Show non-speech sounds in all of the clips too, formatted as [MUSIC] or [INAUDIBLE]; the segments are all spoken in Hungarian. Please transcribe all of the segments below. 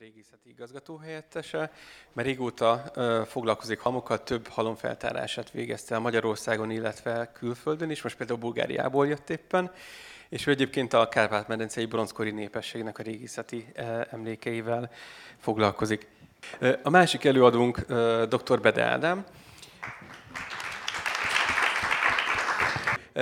régészeti igazgató helyettese, mert régóta ö, foglalkozik halmokkal, több halomfeltárását végezte el Magyarországon, illetve külföldön is, most például Bulgáriából jött éppen, és ő egyébként a Kárpát-medencei bronzkori népességnek a régészeti emlékeivel foglalkozik. A másik előadónk dr. Bede Ádám,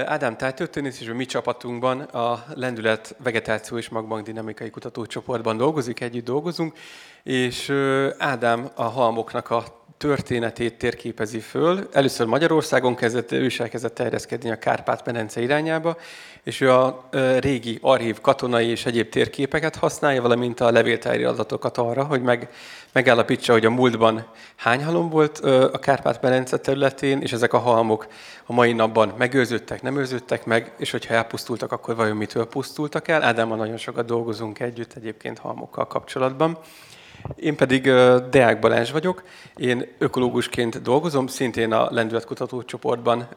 Ádám tájtörténész és a mi csapatunkban a Lendület Vegetáció és Magmagdinamikai Kutatócsoportban dolgozik, együtt dolgozunk, és Ádám a halmoknak a történetét térképezi föl. Először Magyarországon kezdett, ő is elkezdett terjeszkedni a Kárpát-medence irányába, és ő a régi archív katonai és egyéb térképeket használja, valamint a levéltári adatokat arra, hogy meg, megállapítsa, hogy a múltban hány halom volt a Kárpát-medence területén, és ezek a halmok a mai napban megőrződtek, nem őrződtek meg, és hogyha elpusztultak, akkor vajon mitől pusztultak el. Ádámmal nagyon sokat dolgozunk együtt egyébként halmokkal kapcsolatban. Én pedig Deák Balázs vagyok, én ökológusként dolgozom, szintén a Lendületkutató csoportban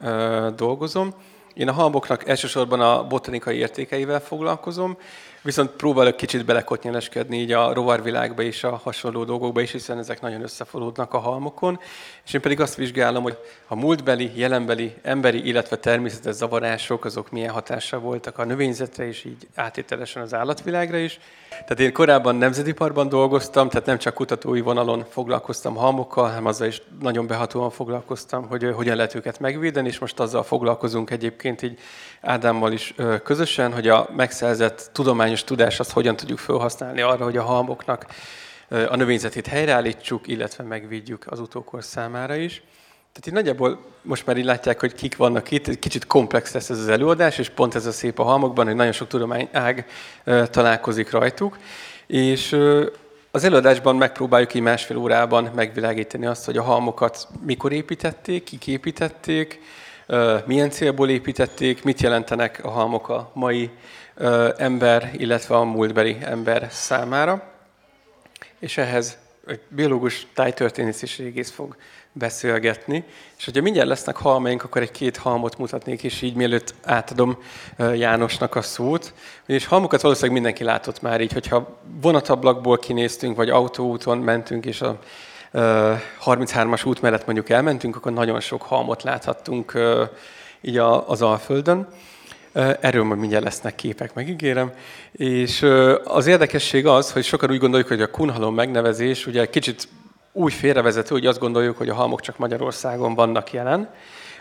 dolgozom. Én a halmoknak elsősorban a botanikai értékeivel foglalkozom, Viszont próbálok kicsit belekotnyeleskedni így a rovarvilágba és a hasonló dolgokba is, hiszen ezek nagyon összefonódnak a halmokon. És én pedig azt vizsgálom, hogy a múltbeli, jelenbeli, emberi, illetve természetes zavarások, azok milyen hatással voltak a növényzetre, és így átételesen az állatvilágra is. Tehát én korábban nemzetiparban dolgoztam, tehát nem csak kutatói vonalon foglalkoztam halmokkal, hanem azzal is nagyon behatóan foglalkoztam, hogy hogyan lehet őket megvédeni, és most azzal foglalkozunk egyébként így Ádámmal is közösen, hogy a megszerzett tudományos tudást azt hogyan tudjuk felhasználni arra, hogy a halmoknak a növényzetét helyreállítsuk, illetve megvédjük az utókor számára is. Tehát itt nagyjából most már így látják, hogy kik vannak itt, kicsit komplex lesz ez az előadás, és pont ez a szép a halmokban, hogy nagyon sok tudomány ág találkozik rajtuk. És az előadásban megpróbáljuk így másfél órában megvilágítani azt, hogy a halmokat mikor építették, kik építették, milyen célból építették, mit jelentenek a halmok a mai ember, illetve a múltbeli ember számára. És ehhez egy biológus tájtörténész és régész fog beszélgetni. És hogyha mindjárt lesznek halmaink, akkor egy két halmot mutatnék, és így mielőtt átadom Jánosnak a szót. És halmokat valószínűleg mindenki látott már így, hogyha vonatablakból kinéztünk, vagy autóúton mentünk, és a 33-as út mellett mondjuk elmentünk, akkor nagyon sok halmot láthattunk így az Alföldön. Erről majd mindjárt lesznek képek, megígérem. És az érdekesség az, hogy sokan úgy gondoljuk, hogy a kunhalom megnevezés ugye kicsit úgy félrevezető, hogy azt gondoljuk, hogy a halmok csak Magyarországon vannak jelen.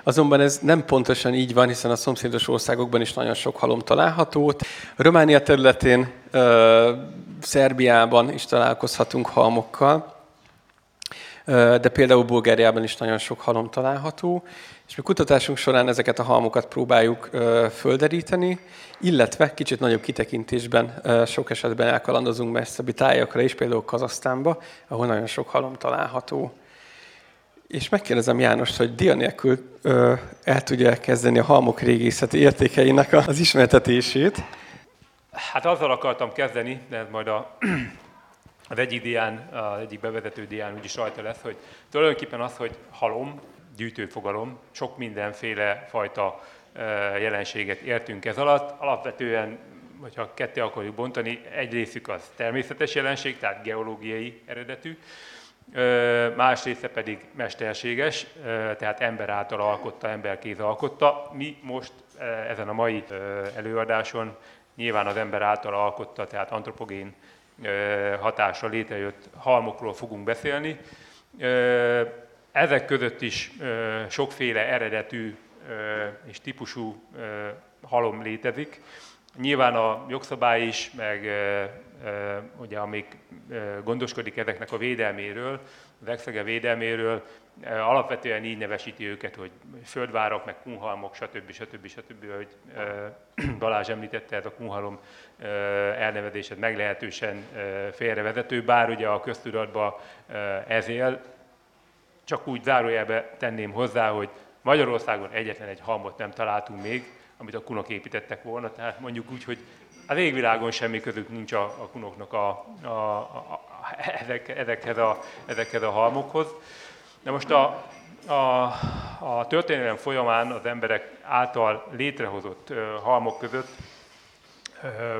Azonban ez nem pontosan így van, hiszen a szomszédos országokban is nagyon sok halom található. Románia területén, Szerbiában is találkozhatunk halmokkal de például Bulgáriában is nagyon sok halom található, és mi kutatásunk során ezeket a halmokat próbáljuk földeríteni, illetve kicsit nagyobb kitekintésben sok esetben elkalandozunk messzebbi tájakra is, például Kazasztánba, ahol nagyon sok halom található. És megkérdezem Jánost, hogy dia nélkül el tudja kezdeni a halmok régészeti értékeinek az ismertetését. Hát azzal akartam kezdeni, de majd a az egyik dián, az egyik bevezető dián úgyis rajta lesz, hogy tulajdonképpen az, hogy halom, gyűjtőfogalom, sok mindenféle fajta jelenséget értünk ez alatt. Alapvetően, hogyha ketté akarjuk bontani, egy részük az természetes jelenség, tehát geológiai eredetű, más része pedig mesterséges, tehát ember által alkotta, ember kéz alkotta. Mi most ezen a mai előadáson nyilván az ember által alkotta, tehát antropogén hatásra létrejött halmokról fogunk beszélni. Ezek között is sokféle eredetű és típusú halom létezik. Nyilván a jogszabály is, meg ugye, amik gondoskodik ezeknek a védelméről, exege védelméről, alapvetően így nevesíti őket, hogy földvárak, meg kunhalmok, stb. stb. stb. hogy [CLEARS THROAT] Balázs említette, ez a kunhalom elnevezésed meglehetősen félrevezető, bár ugye a köztudatban ez él. Csak úgy zárójelbe tenném hozzá, hogy Magyarországon egyetlen egy halmot nem találtunk még, amit a kunok építettek volna, tehát mondjuk úgy, hogy a végvilágon semmi közük nincs a, a kunoknak a, a, a, a, ezek, ezekhez, a, ezekhez a halmokhoz. De most a, a, a történelem folyamán az emberek által létrehozott halmok között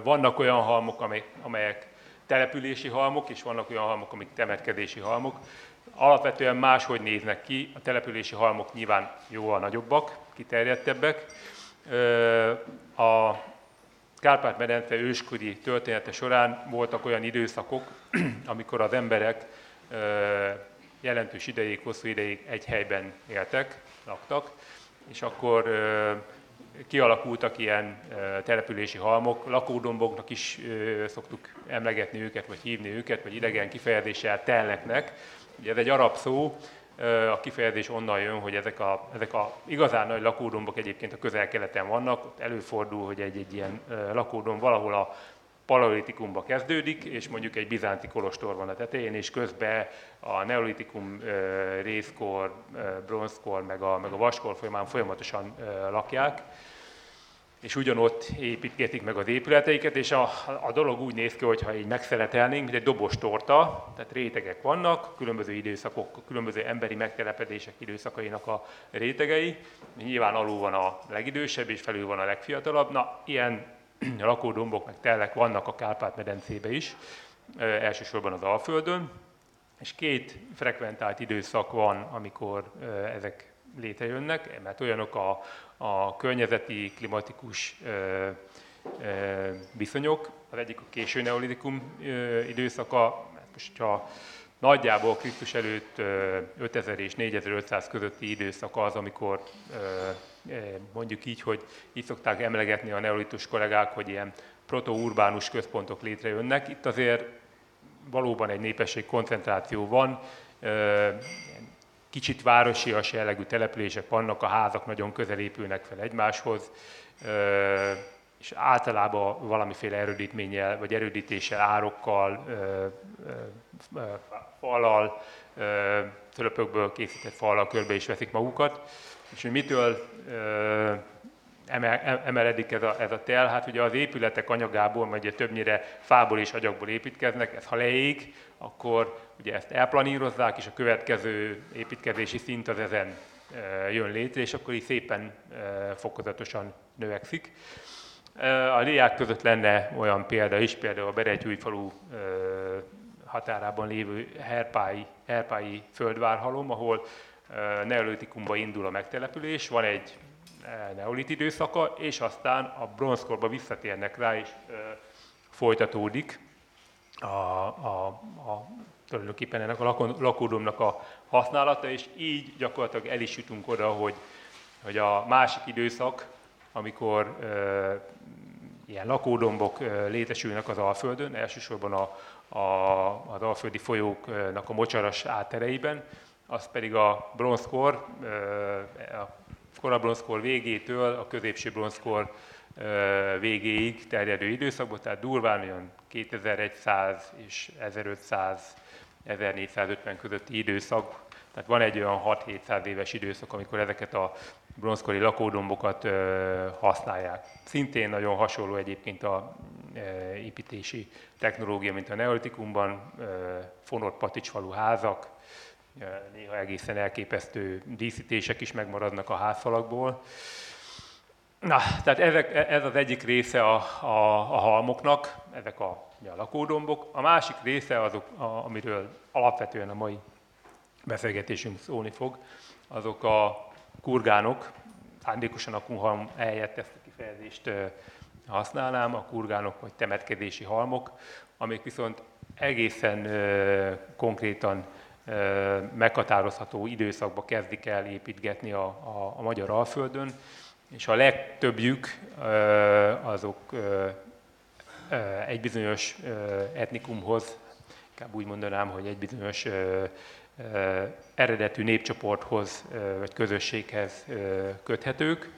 vannak olyan halmok, amelyek, amelyek települési halmok, és vannak olyan halmok, amik temetkezési halmok. Alapvetően máshogy néznek ki, a települési halmok nyilván jóval nagyobbak, kiterjedtebbek. A Kárpát-medence őskori története során voltak olyan időszakok, [CLEARS THROAT] amikor az emberek jelentős ideig, hosszú ideig egy helyben éltek, laktak, és akkor kialakultak ilyen települési halmok, lakódomboknak is szoktuk emlegetni őket, vagy hívni őket, vagy idegen kifejezéssel telneknek. Ugye ez egy arab szó, a kifejezés onnan jön, hogy ezek a, ezek a igazán nagy lakódombok egyébként a közel-keleten vannak, ott előfordul, hogy egy-egy ilyen lakódomb valahol a paleolitikumba kezdődik, és mondjuk egy bizánti kolostor van a tetején, és közben a neolitikum részkor, bronzkor, meg a, meg a vaskor folyamán folyamatosan lakják és ugyanott építgetik meg az épületeiket, és a, a dolog úgy néz ki, hogy ha így megszeletelnénk, mint egy dobos torta, tehát rétegek vannak, különböző időszakok, különböző emberi megtelepedések időszakainak a rétegei. Nyilván alul van a legidősebb, és felül van a legfiatalabb. Na, ilyen [CLEARS THROAT] lakódombok, meg telek vannak a Kárpát-medencébe is, elsősorban az Alföldön, és két frekventált időszak van, amikor ezek létrejönnek, mert olyanok a, a környezeti, klimatikus ö, ö, viszonyok. Az egyik a késő neolitikum ö, időszaka, most ha nagyjából Krisztus előtt 5000 és 4500 közötti időszak az, amikor mondjuk így, hogy így szokták emlegetni a neolitus kollégák, hogy ilyen proto-urbánus központok létrejönnek. Itt azért valóban egy népesség koncentráció van, kicsit városias jellegű települések vannak, a házak nagyon közel épülnek fel egymáshoz, és általában valamiféle erődítménnyel, vagy erődítéssel, árokkal, falal, tölöpökből készített falal körbe is veszik magukat. És hogy mitől emeledik ez a, ez a tel? Hát ugye az épületek anyagából, vagy többnyire fából és agyagból építkeznek, ez ha leég, akkor ugye ezt elplanírozzák, és a következő építkezési szint az ezen jön létre, és akkor így szépen fokozatosan növekszik. A liák között lenne olyan példa is, például a Beretyújfalu határában lévő Herpái, Herpái földvárhalom, ahol neolitikumba indul a megtelepülés, van egy neolit időszaka, és aztán a bronzkorba visszatérnek rá, és folytatódik a, a, a tulajdonképpen ennek a lakódomnak a használata, és így gyakorlatilag el is jutunk oda, hogy, hogy a másik időszak, amikor e, ilyen lakódombok e, létesülnek az Alföldön, elsősorban a, a, az alföldi folyóknak a mocsaras áttereiben, az pedig a bronzkor, e, a korabronzkor végétől a középső bronzkor végéig terjedő időszakban, tehát durván olyan 2100 és 1500 1450 közötti időszak, tehát van egy olyan 6-700 éves időszak, amikor ezeket a bronzkori lakódombokat használják. Szintén nagyon hasonló egyébként a építési technológia, mint a neolitikumban, fonott paticsfalú házak, néha egészen elképesztő díszítések is megmaradnak a házfalakból. Na, tehát ezek, ez az egyik része a, a, a halmoknak, ezek a a lakódombok. A másik része, azok, a, amiről alapvetően a mai beszélgetésünk szólni fog, azok a kurgánok, szándékosan a kunhalm helyett ezt a kifejezést használnám, a kurgánok vagy temetkezési halmok, amik viszont egészen konkrétan meghatározható időszakba kezdik el építgetni a, a, a magyar alföldön, és a legtöbbjük azok egy bizonyos etnikumhoz, inkább úgy mondanám, hogy egy bizonyos eredetű népcsoporthoz vagy közösséghez köthetők.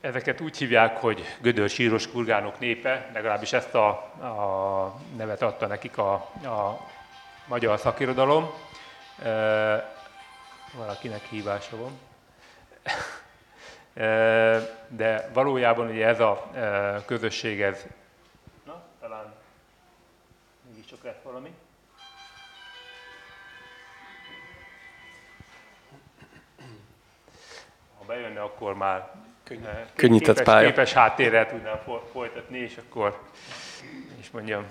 Ezeket úgy hívják, hogy gödör síros kurgánok népe, legalábbis ezt a, a nevet adta nekik a, a magyar szakirodalom. Valakinek hívása van. De valójában ugye ez a közösség ez talán mégiscsak lett valami. Ha bejönne, akkor már Könny- könnyített képes, pálya. képes háttérrel tudnám folytatni, és akkor is mondjam,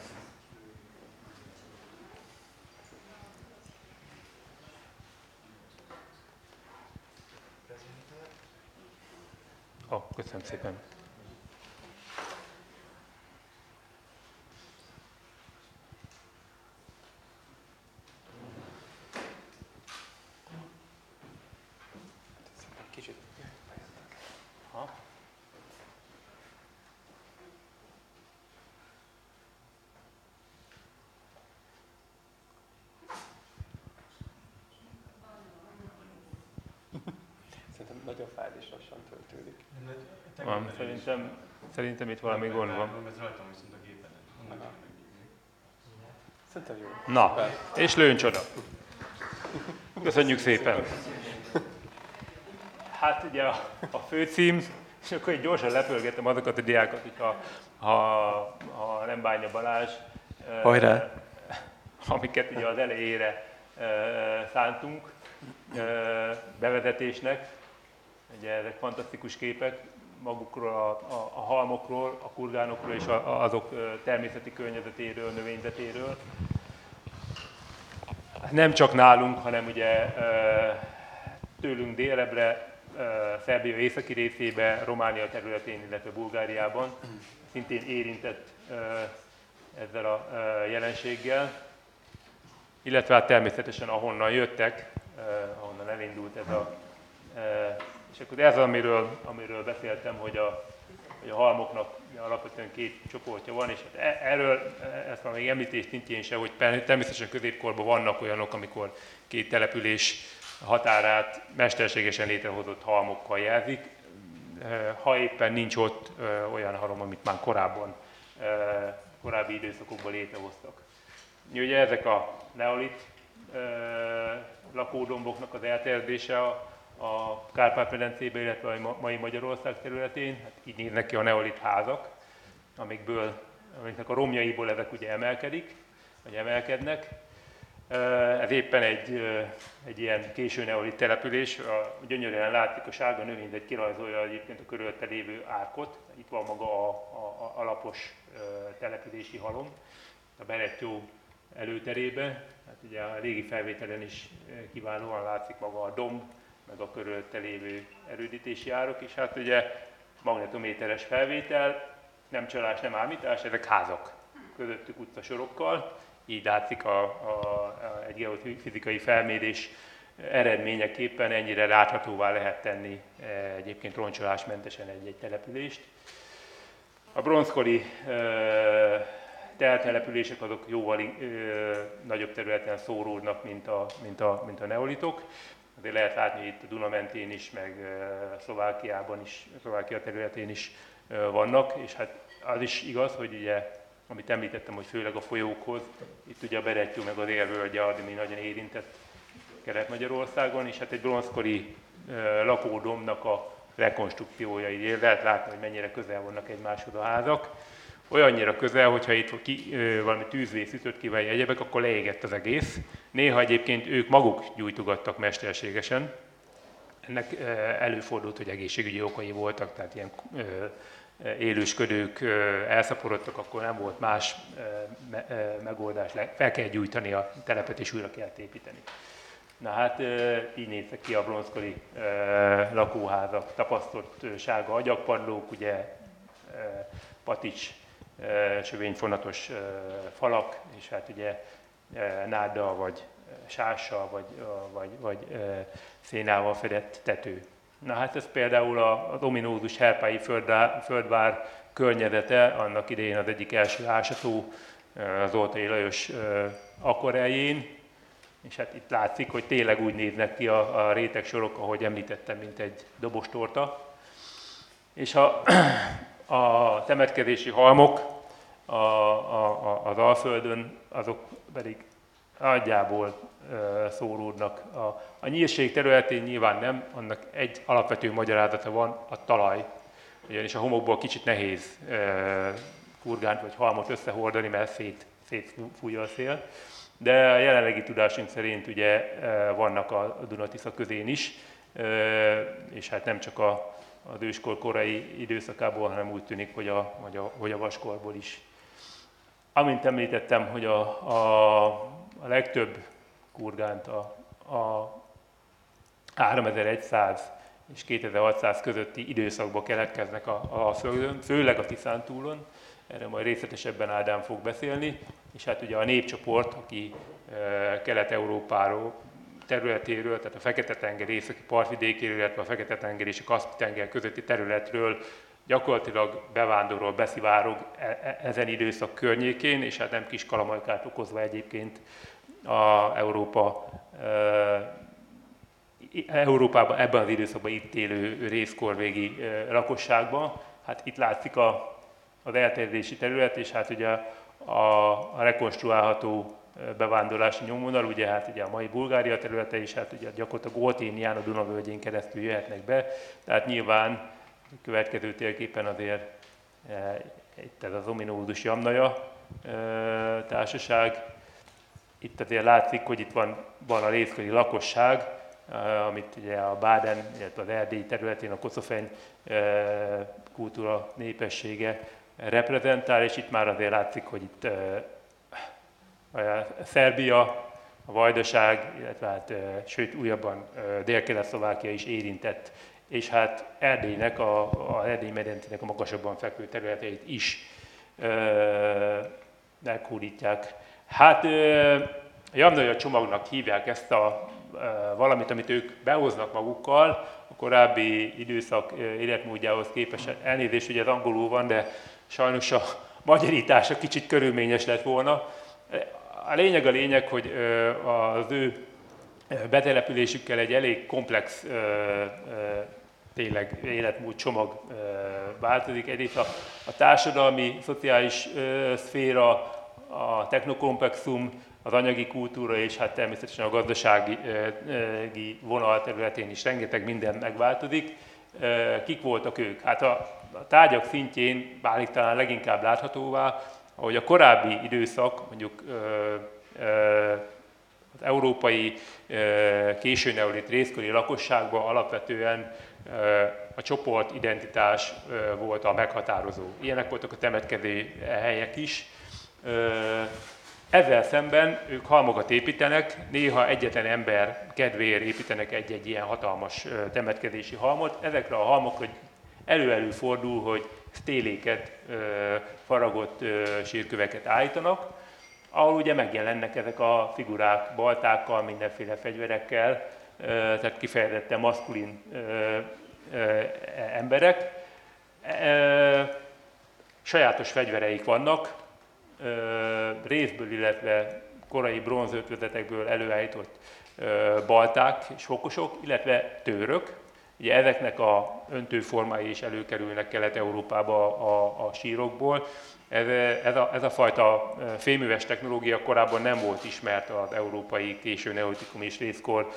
Oh, köszönöm szépen. Nagyon lassan töltődik. Van, szerintem, szerintem itt valami gond van. Ez rajtam viszont a gépen. Szerintem jó. Na, Szuper. és lőn csoda. Köszönjük szépen. Hát ugye a, a főcím, és akkor így gyorsan lepölgetem azokat a diákat, hogyha ha, ha nem bánja Balázs. eh, Hajrá! Amiket ugye az elejére eh, szántunk eh, bevezetésnek. Ugye ezek fantasztikus képek magukról, a, a, a halmokról, a kurgánokról és a, azok eh, természeti környezetéről, növényzetéről. Nem csak nálunk, hanem ugye tőlünk délebbre, ö, Szerbia északi részébe, Románia területén, illetve Bulgáriában szintén érintett ezzel a jelenséggel, illetve hát természetesen ahonnan jöttek, ahonnan elindult ez a... És akkor ez, amiről, amiről beszéltem, hogy a, hogy a halmoknak alapvetően két csoportja van, és hát e- erről, e- ezt már még említés szintjén se, hogy természetesen középkorban vannak olyanok, amikor két település határát mesterségesen létrehozott halmokkal jelzik, E, ha éppen nincs ott olyan halom, amit már korábban, korábbi időszakokban létrehoztak. Ugye ezek a neolit lakódomboknak az elterjedése a, a Kárpát-medencébe, illetve a ma- mai Magyarország területén, hát így néznek ki a neolit házak, amikből, amiknek a romjaiból ezek ugye emelkedik, vagy emelkednek. Ez éppen egy, egy ilyen késő neolit település, a, gyönyörűen látszik a sárga növényzet kirajzolja egyébként a körülötte lévő árkot. Itt van maga a, a, a alapos települési halom, a Berettyó előterébe. Hát ugye a régi felvételen is kiválóan látszik maga a domb, meg a körülötte lévő erődítési árok, és hát ugye magnetométeres felvétel, nem csalás, nem ámítás, ezek házak közöttük utcasorokkal, így látszik a, a, a, egy geofizikai felmérés eredményeképpen ennyire láthatóvá lehet tenni e, egyébként roncsolásmentesen egy-egy települést. A bronzkori ö, teltelepülések azok jóval ö, nagyobb területen szóródnak, mint a, mint, a, mint a neolitok. Azért lehet látni itt a Duna mentén is, meg Szlovákiában is, Szlovákia területén is vannak, és hát az is igaz, hogy ugye, amit említettem, hogy főleg a folyókhoz, itt ugye a Berettyú meg az élvölgye, ami nagyon érintett Kelet-Magyarországon, és hát egy bronzkori lakódomnak a rekonstrukciója, így lehet látni, hogy mennyire közel vannak egymáshoz a házak. Olyannyira közel, hogyha itt ki, ö, valami tűzvész ütött ki, vagy egyebek, akkor leégett az egész. Néha egyébként ők maguk gyújtogattak mesterségesen. Ennek ö, előfordult, hogy egészségügyi okai voltak, tehát ilyen ö, élősködők elszaporodtak, akkor nem volt más me- megoldás, fel kell gyújtani a telepet és újra kell építeni. Na hát így néztek ki a bronzkori lakóházak, tapasztott ö, sárga agyagpadlók, ugye patics, ö, sövényfonatos ö, falak, és hát ugye náddal vagy sással, vagy, vagy, vagy szénával fedett tető. Na hát ez például a, ominózus herpái földvár, környezete, annak idején az egyik első ásató, az Oltai Lajos akkoreljén, és hát itt látszik, hogy tényleg úgy néznek ki a, a réteg sorok, ahogy említettem, mint egy dobostorta. És a, a temetkezési halmok a, a, a, az Alföldön, azok pedig nagyjából ö, szóródnak. A, a nyírség területén nyilván nem, annak egy alapvető magyarázata van, a talaj. Ugyanis a homokból kicsit nehéz ö, kurgánt vagy halmot összehordani, mert szét, szétfújja a szél. De a jelenlegi tudásunk szerint ugye ö, vannak a Dunatisza közén is, és hát nem csak a, az őskor korai időszakából, hanem úgy tűnik, hogy a, hogy a, hogy a vaskorból is. Amint említettem, hogy a, a, a legtöbb kurgánt a, a 3100 és 2600 közötti időszakban keletkeznek a, a Földön, főleg a Tiszántúlon, erre majd részletesebben Ádám fog beszélni, és hát ugye a népcsoport, aki e, Kelet-Európáról területéről, tehát a Fekete-tenger északi partvidékéről, illetve a Fekete-tenger és a Kaszpi-tenger közötti területről gyakorlatilag bevándorol, beszivárog e, e, ezen időszak környékén, és hát nem kis kalamajkát okozva egyébként a Európa Európában ebben az időszakban itt élő részkorvégi lakosságban. Hát itt látszik a, az elterjedési terület, és hát ugye a, a rekonstruálható bevándorlási nyomvonal, ugye hát ugye a mai Bulgária területe is, hát ugye gyakorlatilag Olténián, a Dunavölgyén keresztül jöhetnek be, tehát nyilván a következő térképen azért e, itt ez az ominózus Jamnaja e, társaság, itt azért látszik, hogy itt van, van a részköri lakosság, Eh, amit ugye a Báden, illetve az Erdély területén a koszofeny eh, kultúra népessége reprezentál, és itt már azért látszik, hogy itt a Szerbia, a Vajdaság, illetve hát, sőt újabban Dél-Kelet-Szlovákia is érintett, és hát Erdélynek, a, a Erdély medencének a magasabban fekvő területeit is meghódítják. Hát Jamnai csomagnak hívják ezt a valamit, amit ők behoznak magukkal, a korábbi időszak életmódjához képest. Elnézést, hogy ez angolul van, de sajnos a magyarítása kicsit körülményes lett volna. A lényeg a lényeg, hogy az ő betelepülésükkel egy elég komplex tényleg életmód csomag változik. Egyrészt a, a társadalmi, szociális szféra, a technokomplexum, az anyagi kultúra és hát természetesen a gazdasági vonal területén is rengeteg minden megváltozik. Kik voltak ők? Hát a, a tárgyak szintjén válik talán leginkább láthatóvá, ahogy a korábbi időszak, mondjuk az európai késő neolit részkori lakosságban alapvetően a csoport identitás volt a meghatározó. Ilyenek voltak a temetkező helyek is. Ezzel szemben ők halmokat építenek, néha egyetlen ember kedvéért építenek egy-egy ilyen hatalmas temetkezési halmot. Ezekre a halmokra elő-elő fordul, hogy stéléket, faragott sírköveket állítanak, ahol ugye megjelennek ezek a figurák baltákkal, mindenféle fegyverekkel, tehát kifejezetten maszkulin emberek. Sajátos fegyvereik vannak, részből, illetve korai bronzötvezetekből előállított balták és fokosok, illetve tőrök. Ugye ezeknek a öntőformái is előkerülnek Kelet-Európába a, a sírokból. Ez, ez, a, ez a fajta féműves technológia korábban nem volt ismert az európai késő neolitikum és részkor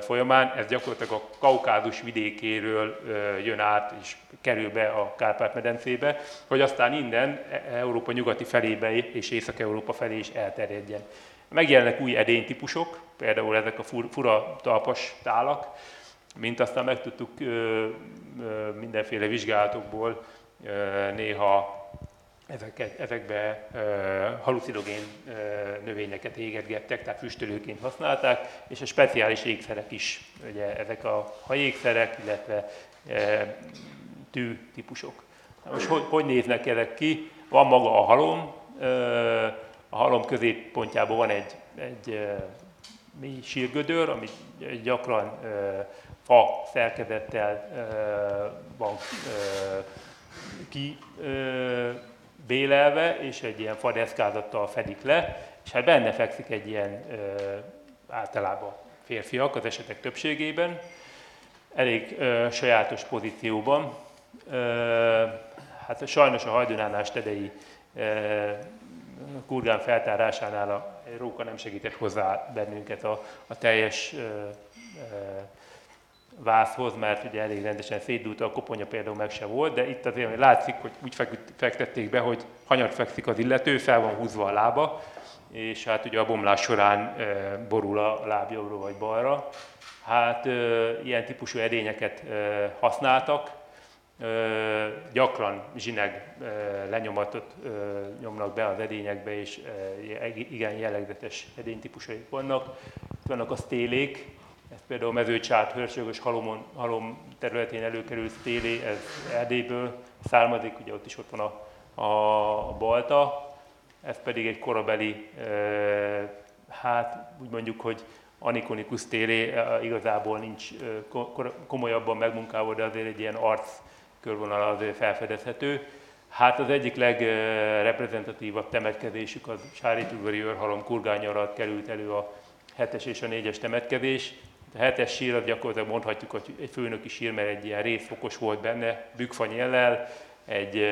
folyamán. Ez gyakorlatilag a Kaukázus vidékéről jön át és kerül be a Kárpát-medencébe, hogy aztán innen e, Európa nyugati felébe és Észak-Európa felé is elterjedjen. Megjelennek új edénytípusok, például ezek a fura talpas tálak, mint aztán megtudtuk mindenféle vizsgálatokból, néha ezeket, ezekbe halucinogén növényeket égetgettek, tehát füstölőként használták, és a speciális ékszerek is, ugye ezek a hajékszerek, illetve tű típusok. Most hogy, hogy néznek ezek ki? Van maga a halom, a halom középpontjában van egy, egy mély sírgödör, ami gyakran fa szerkezettel uh, van uh, ki uh, bélelve, és egy ilyen fadeszkázattal fedik le, és hát benne fekszik egy ilyen általában férfiak az esetek többségében, elég sajátos pozícióban. Hát sajnos a hajdunánás tedei ö, kurgán feltárásánál a róka nem segített hozzá bennünket a, a teljes ö, ö, vászhoz, mert ugye elég rendesen szétdúlt a koponya például meg se volt, de itt azért látszik, hogy úgy fektették be, hogy hanyat fekszik az illető, fel van húzva a lába, és hát ugye a bomlás során borul a lábjobbra vagy balra. Hát ilyen típusú edényeket használtak, gyakran zsineg lenyomatot nyomnak be az edényekbe, és igen jellegzetes edénytípusaik vannak. Itt vannak a sztélék, például mezőcsát, hőrsögös halomon, halom területén előkerül stélé, ez Erdélyből származik, ugye ott is ott van a, a, balta, ez pedig egy korabeli, e, hát úgy mondjuk, hogy anikonikus télé, igazából nincs komolyabban megmunkálva, de azért egy ilyen arc körvonal azért felfedezhető. Hát az egyik legreprezentatívabb temetkezésük az Sárítúgori őrhalom kurgány alatt került elő a 7-es és a 4-es temetkezés. A 7-es sír az gyakorlatilag mondhatjuk, hogy egy főnöki sír, mert egy ilyen részfokos volt benne, bükkfanyellel, egy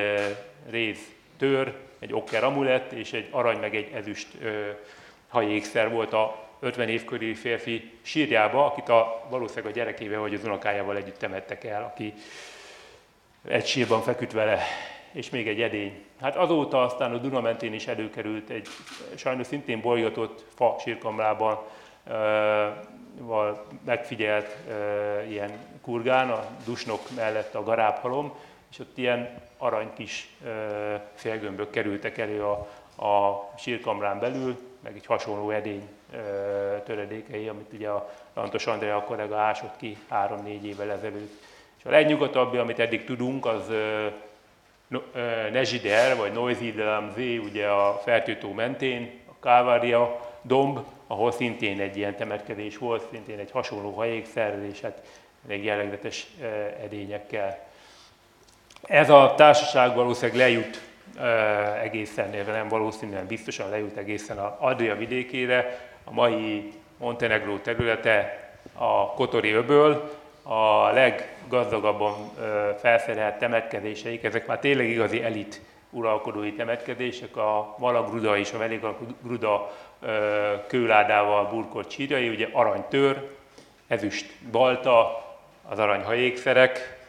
rész tör, egy okker amulett és egy arany meg egy ezüst hajékszer volt a 50 év körüli férfi sírjába, akit a, valószínűleg a gyerekével vagy az unokájával együtt temettek el, aki egy sírban feküdt vele, és még egy edény. Hát azóta aztán a Duna mentén is előkerült egy sajnos szintén bolyatott fa sírkamrában val megfigyelt ilyen kurgán, a dusnok mellett a garábhalom, és ott ilyen arany kis félgömbök kerültek elő a, a sírkamrán belül, meg egy hasonló edény töredékei, amit ugye a Lantos Andrea kollega ásott ki három-négy évvel ezelőtt. És a legnyugatabb, amit eddig tudunk, az Nezsider, vagy Noizid ugye a Fertőtó mentén, a Kávária domb, ahol szintén egy ilyen temetkezés volt, szintén egy hasonló hajékszerrel, és hát elég jellegzetes edényekkel. Ez a társaság valószínűleg lejut egészen, nem valószínűen biztosan lejut egészen a Adria vidékére, a mai Montenegró területe a Kotori öböl, a leggazdagabban felszerelt temetkezéseik, ezek már tényleg igazi elit uralkodói temetkezések, a Malagruda és a Veligruda kőládával burkolt sírjai, ugye aranytör, ezüst balta, az aranyhajékszerek,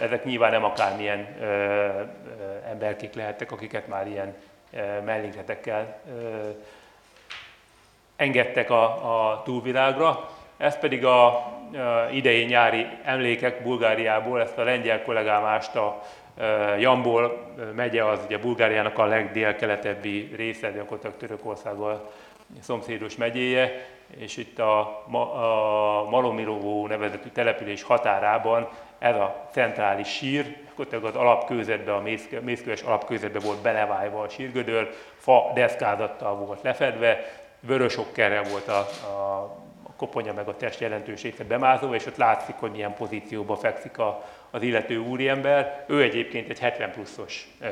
ezek nyilván nem akármilyen emberkék lehettek, akiket már ilyen mellékletekkel engedtek a, a túlvilágra. Ez pedig a, a idei nyári emlékek Bulgáriából, ezt a lengyel kollégám ásta, Jambol megye az ugye Bulgáriának a legdélkeletebbi része, gyakorlatilag Törökországgal szomszédos megyéje, és itt a, a Malomirovó nevezetű település határában ez a centrális sír, gyakorlatilag az alapkőzetbe, a mészköves alapkőzetbe volt belevájva a sírgödör, fa deszkázattal volt lefedve, vörös okkerrel volt a, a koponya meg a test jelentős része bemázolva, és ott látszik, hogy milyen pozícióban fekszik a, az illető úriember. Ő egyébként egy 70 pluszos ö,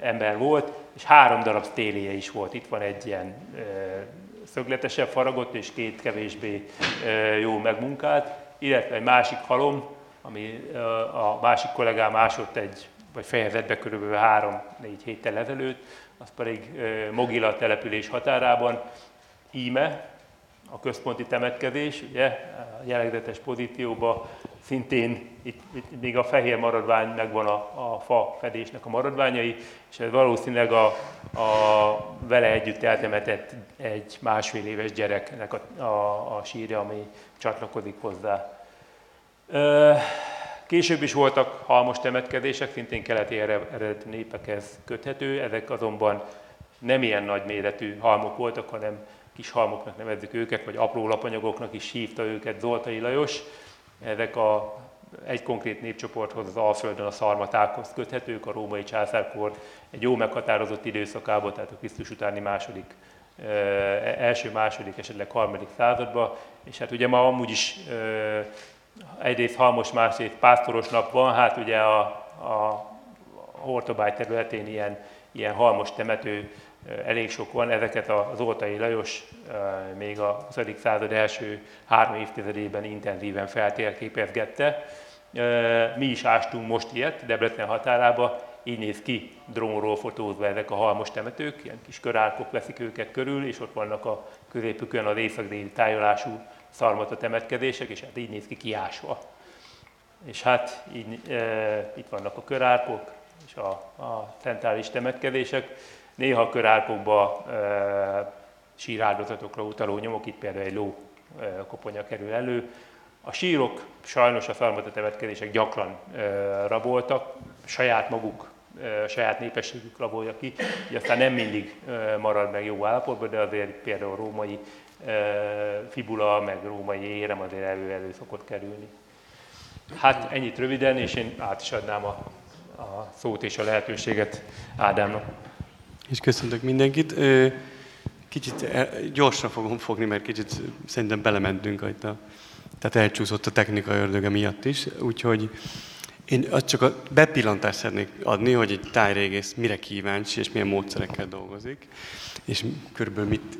ember volt, és három darab stéléje is volt. Itt van egy ilyen ö, szögletesebb faragott, és két kevésbé ö, jó megmunkált, illetve egy másik halom, ami ö, a másik kollégám másott egy, vagy fejezett be körülbelül három-négy héttel ezelőtt, az pedig Mogila település határában, íme, a központi temetkezés, ugye, a jellegzetes pozícióban szintén itt, itt még a fehér maradvány megvan a, a fa fedésnek a maradványai, és ez valószínűleg a, a vele együtt eltemetett egy másfél éves gyereknek a, a, a sírja, ami csatlakozik hozzá. Később is voltak halmos temetkezések, szintén keleti eredetű népekhez köthető, ezek azonban nem ilyen nagy méretű halmok voltak, hanem kis halmoknak nevezzük őket, vagy apró lapanyagoknak is hívta őket Zoltai Lajos. Ezek a, egy konkrét népcsoporthoz, az Alföldön a szarmatákhoz köthetők, a római császárkor egy jó meghatározott időszakában, tehát a Krisztus utáni második, első, második, esetleg harmadik században, és hát ugye ma amúgy is egyrészt halmos, másrészt pásztoros nap van, hát ugye a, a Hortobágy területén ilyen, ilyen halmos temető elég sok van, ezeket az Oltai Lajos még a 20. század első három évtizedében intenzíven feltérképezgette. Mi is ástunk most ilyet Debrecen határába, így néz ki drónról fotózva ezek a halmos temetők, ilyen kis körárkok veszik őket körül, és ott vannak a középükön az észak-déli tájolású szarmata temetkezések, és hát így néz ki kiásva. És hát így, e, itt vannak a körárkok és a, a centrális temetkezések. Néha a körárkokba e, síráldozatokra utaló nyomok, itt például egy ló koponya kerül elő. A sírok sajnos a szarmata temetkezések gyakran raboltak, saját maguk a saját népességük rabolja ki, így aztán nem mindig marad meg jó állapotban, de azért például római fibula, meg római érem azért elő-elő szokott kerülni. Hát ennyit röviden, és én át is adnám a, a szót és a lehetőséget Ádámnak. És köszöntök mindenkit. Kicsit gyorsra fogom fogni, mert kicsit szerintem belementünk itt a, tehát elcsúszott a technika ördöge miatt is, úgyhogy én azt csak a bepillantást szeretnék adni, hogy egy tájrégész mire kíváncsi és milyen módszerekkel dolgozik, és körülbelül mit,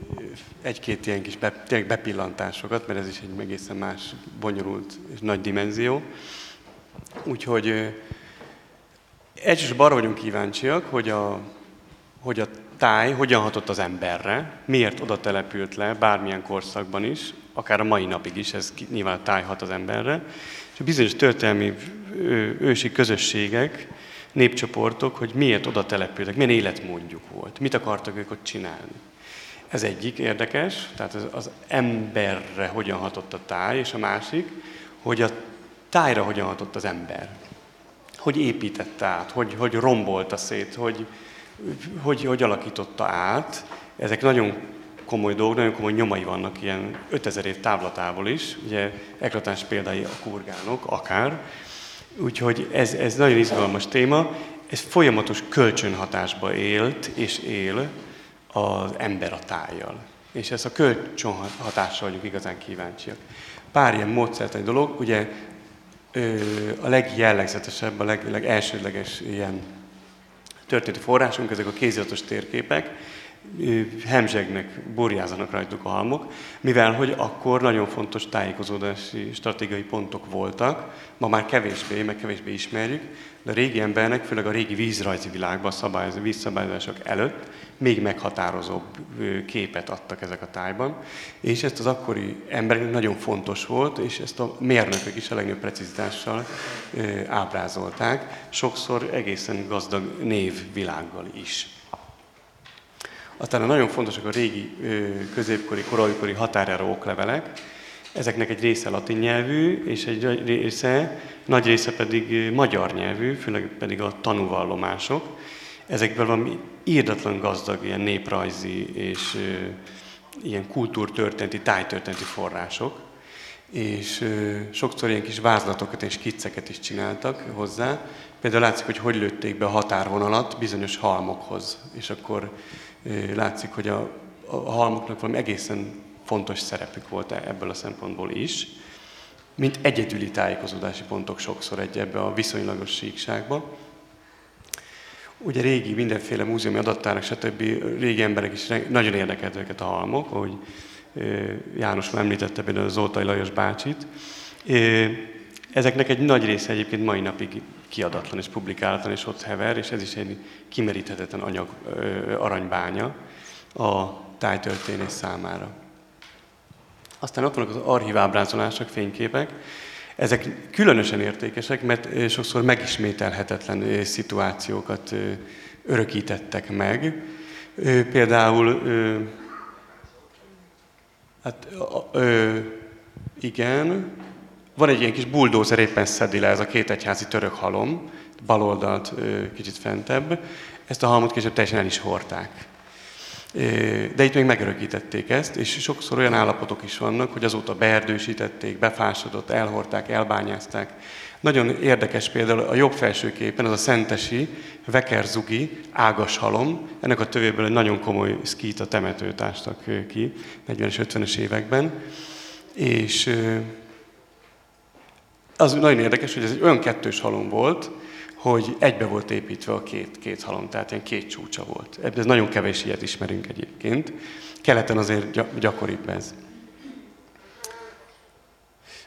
egy-két ilyen kis be, tényleg bepillantásokat, mert ez is egy egészen más, bonyolult és nagy dimenzió. Úgyhogy elsősorban arra vagyunk kíváncsiak, hogy a, hogy a táj hogyan hatott az emberre, miért oda települt le bármilyen korszakban is, akár a mai napig is, ez nyilván a táj hat az emberre, és a bizonyos történelmi ősi közösségek, népcsoportok, hogy miért oda települtek, milyen életmódjuk volt, mit akartak ők ott csinálni. Ez egyik érdekes, tehát az, emberre hogyan hatott a táj, és a másik, hogy a tájra hogyan hatott az ember. Hogy építette át, hogy, hogy rombolta szét, hogy, hogy, hogy alakította át. Ezek nagyon komoly dolgok, nagyon komoly nyomai vannak ilyen 5000 év távlatából is, ugye eklatáns példái a kurgánok, akár. Úgyhogy ez, ez nagyon izgalmas téma. Ez folyamatos kölcsönhatásba élt és él az ember a tájjal. És ez a kölcsönhatásra vagyunk igazán kíváncsiak. Pár ilyen módszertani dolog, ugye a legjellegzetesebb, a leg, legelsődleges ilyen történeti forrásunk, ezek a kéziratos térképek, hemzsegnek, burjázanak rajtuk a halmok, mivel hogy akkor nagyon fontos tájékozódási stratégiai pontok voltak, ma már kevésbé, meg kevésbé ismerjük, de a régi embernek, főleg a régi vízrajzi világban, szabályozó, vízszabályozások előtt még meghatározóbb képet adtak ezek a tájban, és ezt az akkori embereknek nagyon fontos volt, és ezt a mérnökök is a legnagyobb precizitással ábrázolták, sokszor egészen gazdag névvilággal is. Aztán nagyon fontosak a régi középkori, koraikori határjáró oklevelek. Ezeknek egy része latin nyelvű, és egy része, nagy része pedig magyar nyelvű, főleg pedig a tanúvallomások. Ezekből valami írdatlan gazdag ilyen néprajzi és ilyen kultúrtörténeti, tájtörténeti források és sokszor ilyen kis vázlatokat és skicceket is csináltak hozzá. Például látszik, hogy hogy lőtték be a határvonalat bizonyos halmokhoz, és akkor látszik, hogy a, a halmoknak valami egészen fontos szerepük volt e, ebből a szempontból is, mint egyedüli tájékozódási pontok sokszor egy ebbe a viszonylagos síkságba. Ugye régi mindenféle múzeumi adattárak, stb. régi emberek is nagyon érdekelt őket a halmok, ahogy János említette például Zoltai Lajos bácsit. Ezeknek egy nagy része egyébként mai napig kiadatlan és publikálatlan, és ott hever, és ez is egy kimeríthetetlen anyag, aranybánya a tájtörténész számára. Aztán ott vannak az archívábrázolások, fényképek. Ezek különösen értékesek, mert sokszor megismételhetetlen szituációkat örökítettek meg. Például, hát igen, van egy ilyen kis buldózer, éppen szedi le ez a két egyházi török halom, baloldalt kicsit fentebb. Ezt a halmot később teljesen el is hordták. De itt még megörökítették ezt, és sokszor olyan állapotok is vannak, hogy azóta beerdősítették, befásodott, elhordták, elbányázták. Nagyon érdekes például a jobb felső képen, az a szentesi Vekerzugi ágas halom. Ennek a tövéből egy nagyon komoly szkít temetőt ástak ki 40-es, 50-es években. És az nagyon érdekes, hogy ez egy olyan kettős halom volt, hogy egybe volt építve a két, két halom, tehát ilyen két csúcsa volt. Ez nagyon kevés ilyet ismerünk egyébként. Keleten azért gyakoribb ez.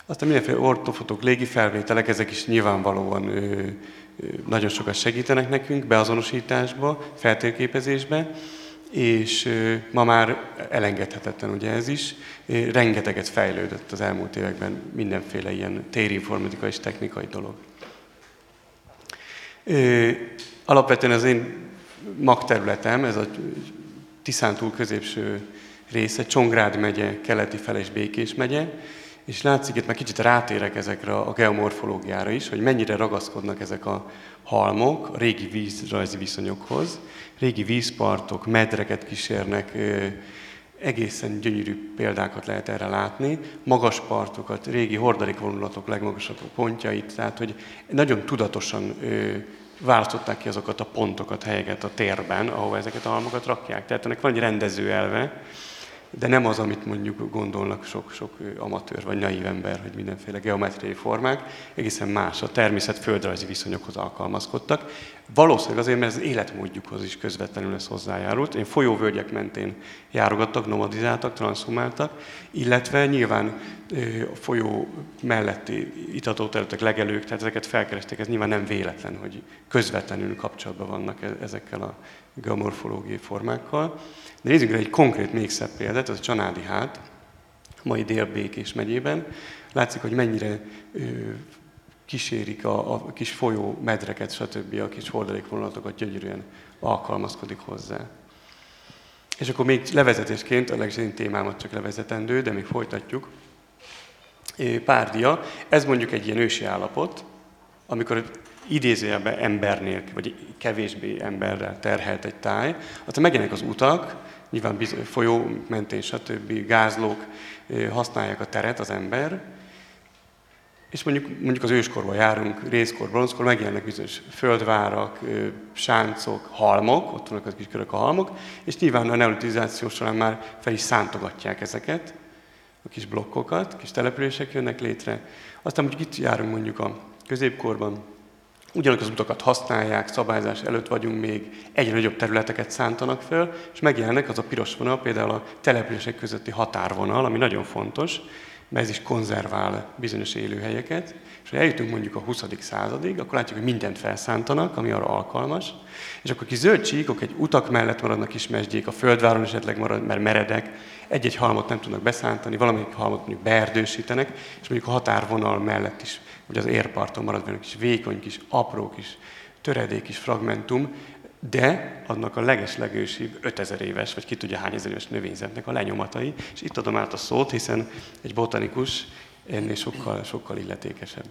Aztán mindenféle ortofotok, légi felvételek, ezek is nyilvánvalóan ö, ö, nagyon sokat segítenek nekünk beazonosításba, feltérképezésbe és ma már elengedhetetlen ugye ez is. Rengeteget fejlődött az elmúlt években mindenféle ilyen térinformatika és technikai dolog. Alapvetően az én magterületem, ez a Tiszántúl középső része, Csongrád megye, keleti fele és Békés megye. és látszik itt már kicsit rátérek ezekre a geomorfológiára is, hogy mennyire ragaszkodnak ezek a halmok a régi vízrajzi viszonyokhoz. Régi vízpartok, medreket kísérnek, egészen gyönyörű példákat lehet erre látni. Magas partokat, régi hordalékvonulatok legmagasabb pontjait, tehát hogy nagyon tudatosan választották ki azokat a pontokat, helyeket a térben, ahova ezeket a halmokat rakják. Tehát ennek van egy rendező elve, de nem az, amit mondjuk gondolnak sok-sok amatőr vagy naív ember, hogy mindenféle geometriai formák, egészen más, a természet földrajzi viszonyokhoz alkalmazkodtak. Valószínűleg azért, mert az életmódjukhoz is közvetlenül ez hozzájárult. Én folyóvölgyek mentén járogattak, nomadizáltak, transzhumáltak, illetve nyilván a folyó melletti itatóterületek, legelők, tehát ezeket felkeresték, ez nyilván nem véletlen, hogy közvetlenül kapcsolatban vannak e-, ezekkel a geomorfológiai formákkal. Nézzük egy konkrét még szebb példát, ez a Csanádi hát, mai Dél-Békés megyében. Látszik, hogy mennyire ö, kísérik a, a kis folyó medreket, stb. a kis hordalékvonulatokat gyönyörűen alkalmazkodik hozzá. És akkor még levezetésként, a legjobb témámat csak levezetendő, de még folytatjuk. Párdia, ez mondjuk egy ilyen ősi állapot, amikor idézőjelben embernél, vagy kevésbé emberrel terhelt egy táj, aztán megjelennek az utak, nyilván folyó mentén, stb. gázlók használják a teret az ember, és mondjuk, mondjuk az őskorban járunk, részkor, bronzkor, megjelennek bizonyos földvárak, sáncok, halmok, ott vannak az kis körök a halmok, és nyilván a neolitizáció során már fel is szántogatják ezeket, a kis blokkokat, kis települések jönnek létre. Aztán mondjuk itt járunk mondjuk a középkorban, ugyanak az utakat használják, szabályzás előtt vagyunk még, egyre nagyobb területeket szántanak föl, és megjelennek az a piros vonal, például a települések közötti határvonal, ami nagyon fontos, mert ez is konzervál bizonyos élőhelyeket, és ha eljutunk mondjuk a 20. századig, akkor látjuk, hogy mindent felszántanak, ami arra alkalmas, és akkor kis zöld csíkok egy utak mellett maradnak is mesdjék, a földváron esetleg marad, mert meredek, egy-egy halmot nem tudnak beszántani, valamelyik halmot mondjuk beerdősítenek, és mondjuk a határvonal mellett is, vagy az érparton marad egy kis vékony, kis apró kis töredék kis fragmentum, de annak a legeslegősibb 5000 éves, vagy ki tudja hány ezer éves növényzetnek a lenyomatai, és itt adom át a szót, hiszen egy botanikus ennél sokkal, sokkal illetékesebb.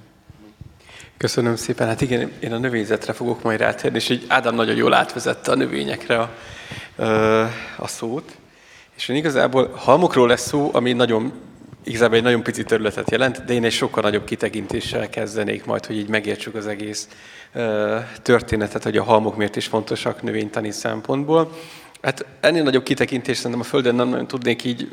Köszönöm szépen. Hát igen, én a növényzetre fogok majd rátérni, és így Ádám nagyon jól átvezette a növényekre a, a szót. És én igazából halmokról lesz szó, ami nagyon, igazából egy nagyon pici területet jelent, de én egy sokkal nagyobb kitekintéssel kezdenék majd, hogy így megértsük az egész történetet, hogy a halmok miért is fontosak növénytani szempontból. Hát ennél nagyobb kitekintést szerintem a Földön nem nagyon tudnék így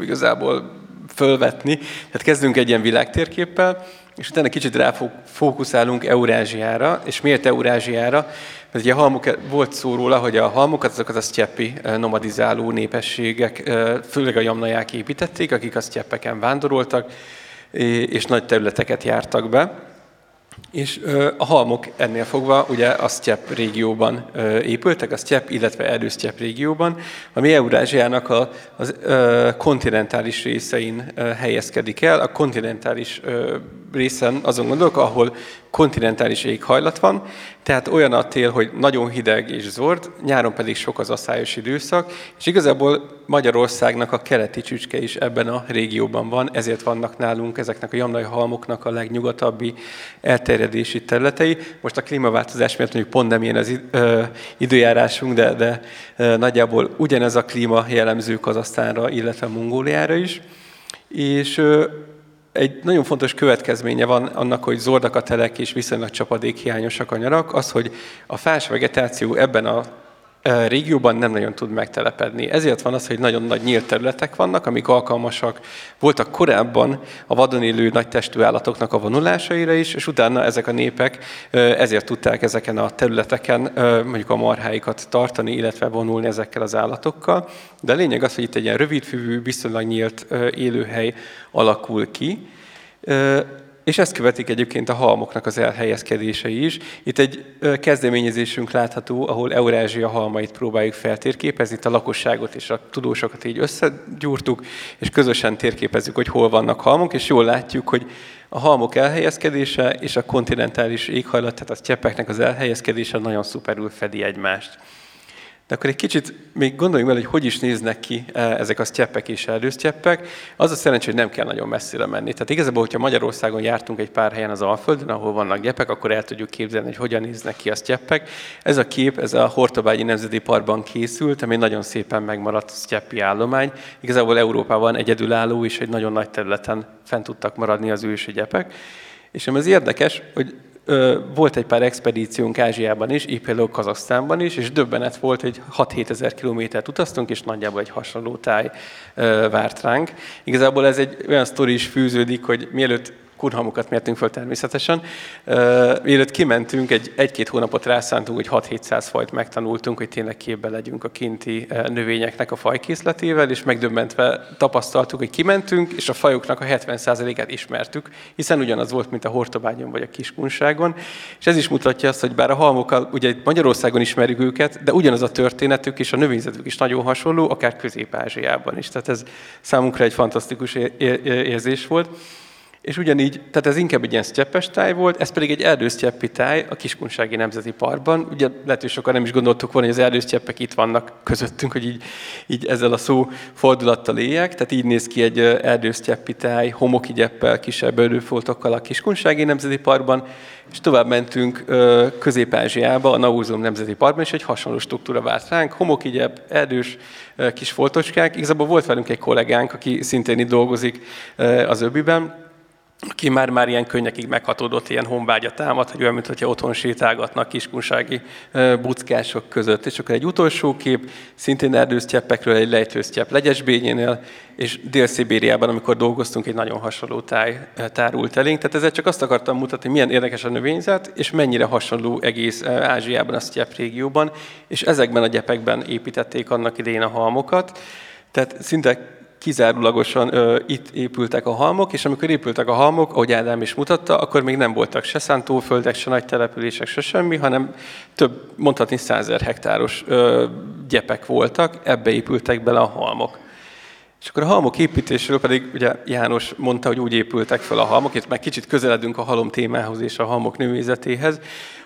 igazából fölvetni. Tehát kezdünk egy ilyen világtérképpel, és utána kicsit ráfókuszálunk Eurázsiára. És miért Eurázsiára? Mert ugye a halmok, volt szó róla, hogy a halmokat azokat a sztyepi nomadizáló népességek, főleg a jamnaják építették, akik a sztyeppeken vándoroltak, és nagy területeket jártak be. És a halmok ennél fogva ugye a Sztyep régióban épültek, a Sztyep, illetve erdősztyep régióban, ami Eurázsiának a, a, kontinentális részein helyezkedik el. A kontinentális részen azon gondolok, ahol kontinentális éghajlat van, tehát olyan a tél, hogy nagyon hideg és zord, nyáron pedig sok az asszályos időszak, és igazából Magyarországnak a keleti csücske is ebben a régióban van, ezért vannak nálunk ezeknek a jamnai halmoknak a legnyugatabbi elterjedési területei. Most a klímaváltozás miatt mondjuk pont nem ilyen az időjárásunk, de, de nagyjából ugyanez a klíma jellemző Kazasztánra, illetve Mongóliára is. És egy nagyon fontos következménye van annak, hogy zordak a telek és viszonylag csapadékhiányosak a nyarak, az, hogy a fás vegetáció ebben a régióban nem nagyon tud megtelepedni. Ezért van az, hogy nagyon nagy nyílt területek vannak, amik alkalmasak voltak korábban a vadon élő nagy testű állatoknak a vonulásaira is, és utána ezek a népek ezért tudták ezeken a területeken mondjuk a marháikat tartani, illetve vonulni ezekkel az állatokkal. De a lényeg az, hogy itt egy ilyen rövidfűvű, viszonylag nyílt élőhely alakul ki, és ezt követik egyébként a halmoknak az elhelyezkedései is. Itt egy kezdeményezésünk látható, ahol Eurázsia halmait próbáljuk feltérképezni, itt a lakosságot és a tudósokat így összegyúrtuk, és közösen térképezzük, hogy hol vannak halmok, és jól látjuk, hogy a halmok elhelyezkedése és a kontinentális éghajlat, tehát a cseppeknek az elhelyezkedése nagyon szuperül fedi egymást. De akkor egy kicsit még gondoljunk bele, hogy hogy is néznek ki ezek a sztyeppek és erdősztyeppek. Az a szerencsé, hogy nem kell nagyon messzire menni. Tehát igazából, hogyha Magyarországon jártunk egy pár helyen az Alföldön, ahol vannak gyepek, akkor el tudjuk képzelni, hogy hogyan néznek ki a sztyeppek. Ez a kép, ez a Hortobágyi Nemzeti Parkban készült, ami nagyon szépen megmaradt sztyeppi állomány. Igazából Európában egyedülálló és egy nagyon nagy területen fent tudtak maradni az ősi gyepek. És ami az érdekes, hogy volt egy pár expedíciónk Ázsiában is, így például Kazasztánban is, és döbbenet volt, hogy 6-7 ezer kilométert utaztunk, és nagyjából egy hasonló táj várt ránk. Igazából ez egy olyan sztori is fűződik, hogy mielőtt kurhamokat mértünk föl természetesen. Mielőtt kimentünk, egy, egy-két hónapot rászántunk, hogy 6-700 fajt megtanultunk, hogy tényleg képbe legyünk a kinti növényeknek a fajkészletével, és megdöbbentve tapasztaltuk, hogy kimentünk, és a fajoknak a 70%-át ismertük, hiszen ugyanaz volt, mint a Hortobágyon vagy a Kiskunságon. És ez is mutatja azt, hogy bár a halmokkal, ugye Magyarországon ismerjük őket, de ugyanaz a történetük és a növényzetük is nagyon hasonló, akár Közép-Ázsiában is. Tehát ez számunkra egy fantasztikus érzés volt. És ugyanígy, tehát ez inkább egy ilyen sztyeppes táj volt, ez pedig egy erdősztyeppi táj a Kiskunsági Nemzeti Parkban. Ugye lehet, hogy sokan nem is gondoltuk volna, hogy az erdősztyeppek itt vannak közöttünk, hogy így, így ezzel a szó fordulattal éljek. Tehát így néz ki egy erdősztyeppi táj, homoki gyeppel, kisebb erdőfoltokkal a Kiskunsági Nemzeti Parkban, és tovább mentünk Közép-Ázsiába, a Nauzum Nemzeti Parkban, és egy hasonló struktúra várt ránk. Homokigyeb, erdős kis foltocskák. Igazából volt velünk egy kollégánk, aki szintén itt dolgozik az öbiben, aki már-már ilyen könnyekig meghatódott, ilyen honvágya támad, hogy olyan, mintha otthon sétálgatnak kiskunsági buckások között. És akkor egy utolsó kép, szintén erdősztyeppekről, egy lejtősztyepp Legyesbényénél, és Dél-Szibériában, amikor dolgoztunk, egy nagyon hasonló táj tárult elénk. Tehát ezzel csak azt akartam mutatni, milyen érdekes a növényzet, és mennyire hasonló egész Ázsiában, a sztyepp régióban, és ezekben a gyepekben építették annak idején a halmokat. Tehát szinte kizárólagosan ö, itt épültek a halmok, és amikor épültek a halmok, ahogy Ádám is mutatta, akkor még nem voltak se szántóföldek, se nagy települések, se semmi, hanem több, mondhatni százer hektáros ö, gyepek voltak, ebbe épültek bele a halmok. És akkor a halmok építésről pedig ugye János mondta, hogy úgy épültek fel a halmok, itt már kicsit közeledünk a halom témához és a halmok növényzetéhez,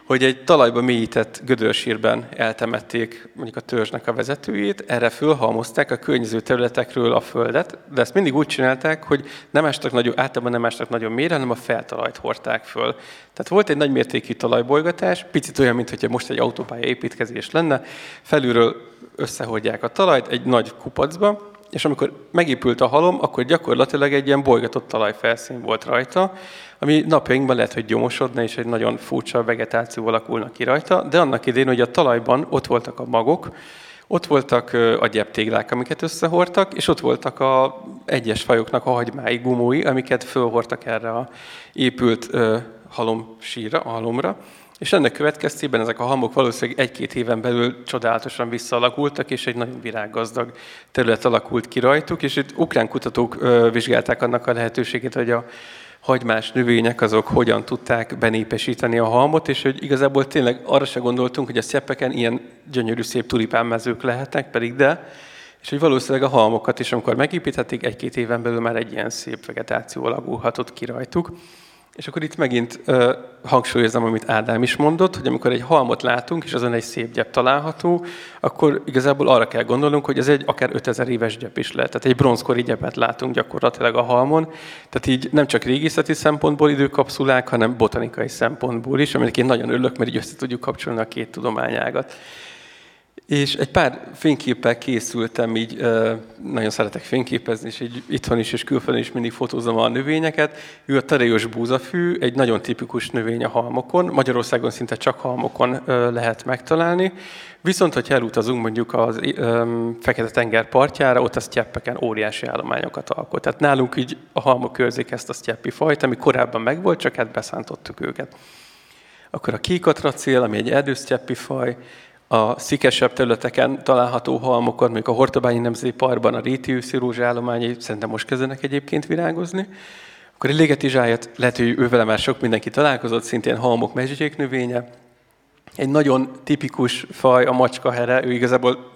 hogy egy talajba mélyített gödörsírben eltemették mondjuk a törzsnek a vezetőjét, erre fölhalmozták a környező területekről a földet, de ezt mindig úgy csinálták, hogy nem ástak nagyon, általában nem ástak nagyon mélyre, hanem a feltalajt hordták föl. Tehát volt egy nagymértékű talajbolygatás, picit olyan, mintha most egy autópálya építkezés lenne, felülről összehordják a talajt egy nagy kupacba, és amikor megépült a halom, akkor gyakorlatilag egy ilyen bolygatott talajfelszín volt rajta, ami napjainkban lehet, hogy gyomosodna, és egy nagyon furcsa vegetáció alakulna ki rajta, de annak idén, hogy a talajban ott voltak a magok, ott voltak a gyeptéglák, amiket összehordtak, és ott voltak a egyes fajoknak a hagymái, gumói, amiket fölhordtak erre a épült halom síra, a halomra. És ennek következtében ezek a hamok valószínűleg egy-két éven belül csodálatosan visszaalakultak, és egy nagyon virággazdag terület alakult ki rajtuk, és itt ukrán kutatók vizsgálták annak a lehetőségét, hogy a hagymás növények azok hogyan tudták benépesíteni a halmot, és hogy igazából tényleg arra se gondoltunk, hogy a szeppeken ilyen gyönyörű szép tulipánmezők lehetnek, pedig de, és hogy valószínűleg a halmokat is, amikor megépítették, egy-két éven belül már egy ilyen szép vegetáció alakulhatott ki rajtuk. És akkor itt megint uh, hangsúlyozom, amit Ádám is mondott, hogy amikor egy halmot látunk, és azon egy szép gyep található, akkor igazából arra kell gondolnunk, hogy ez egy akár 5000 éves gyep is lehet. Tehát egy bronzkori gyepet látunk gyakorlatilag a halmon. Tehát így nem csak régészeti szempontból időkapszulák, hanem botanikai szempontból is, aminek én nagyon örülök, mert így össze tudjuk kapcsolni a két tudományágat. És egy pár fényképpel készültem, így nagyon szeretek fényképezni, és így itthon is és külföldön is mindig fotózom a növényeket. Ő a taréos búzafű, egy nagyon tipikus növény a halmokon. Magyarországon szinte csak halmokon lehet megtalálni. Viszont, ha elutazunk mondjuk a Fekete-tenger partjára, ott a sztyeppeken óriási állományokat alkot. Tehát nálunk így a halmok körzik ezt a sztyeppi fajt, ami korábban megvolt, csak hát beszántottuk őket. Akkor a kékatracél, ami egy erdősztyeppi faj, a szikesebb területeken található halmokon, mondjuk a Hortobányi Nemzeti Parkban a rétiűszi rózsállományai szerintem most kezdenek egyébként virágozni. Akkor egy légetizsáját, lehet, hogy ővele már sok mindenki találkozott, szintén halmok mezsgyék növénye. Egy nagyon tipikus faj a macskahere, ő igazából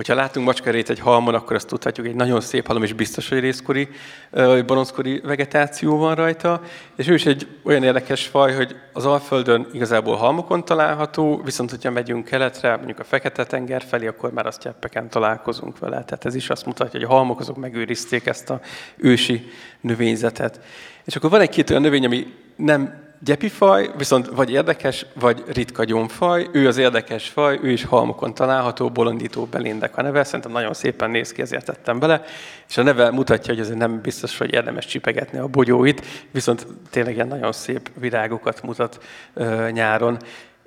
Hogyha látunk macskarét egy halmon, akkor azt tudhatjuk, egy nagyon szép halom, és biztos, hogy részkori, vagy bronzkori vegetáció van rajta. És ő is egy olyan érdekes faj, hogy az Alföldön igazából halmokon található, viszont hogyha megyünk keletre, mondjuk a Fekete-tenger felé, akkor már azt cseppeken találkozunk vele. Tehát ez is azt mutatja, hogy a halmok azok megőrizték ezt a ősi növényzetet. És akkor van egy-két olyan növény, ami nem gyepifaj, viszont vagy érdekes, vagy ritka gyomfaj. Ő az érdekes faj, ő is halmokon található, bolondító belindek a neve. Szerintem nagyon szépen néz ki, ezért tettem bele. És a neve mutatja, hogy azért nem biztos, hogy érdemes csipegetni a bogyóit, viszont tényleg ilyen nagyon szép virágokat mutat uh, nyáron.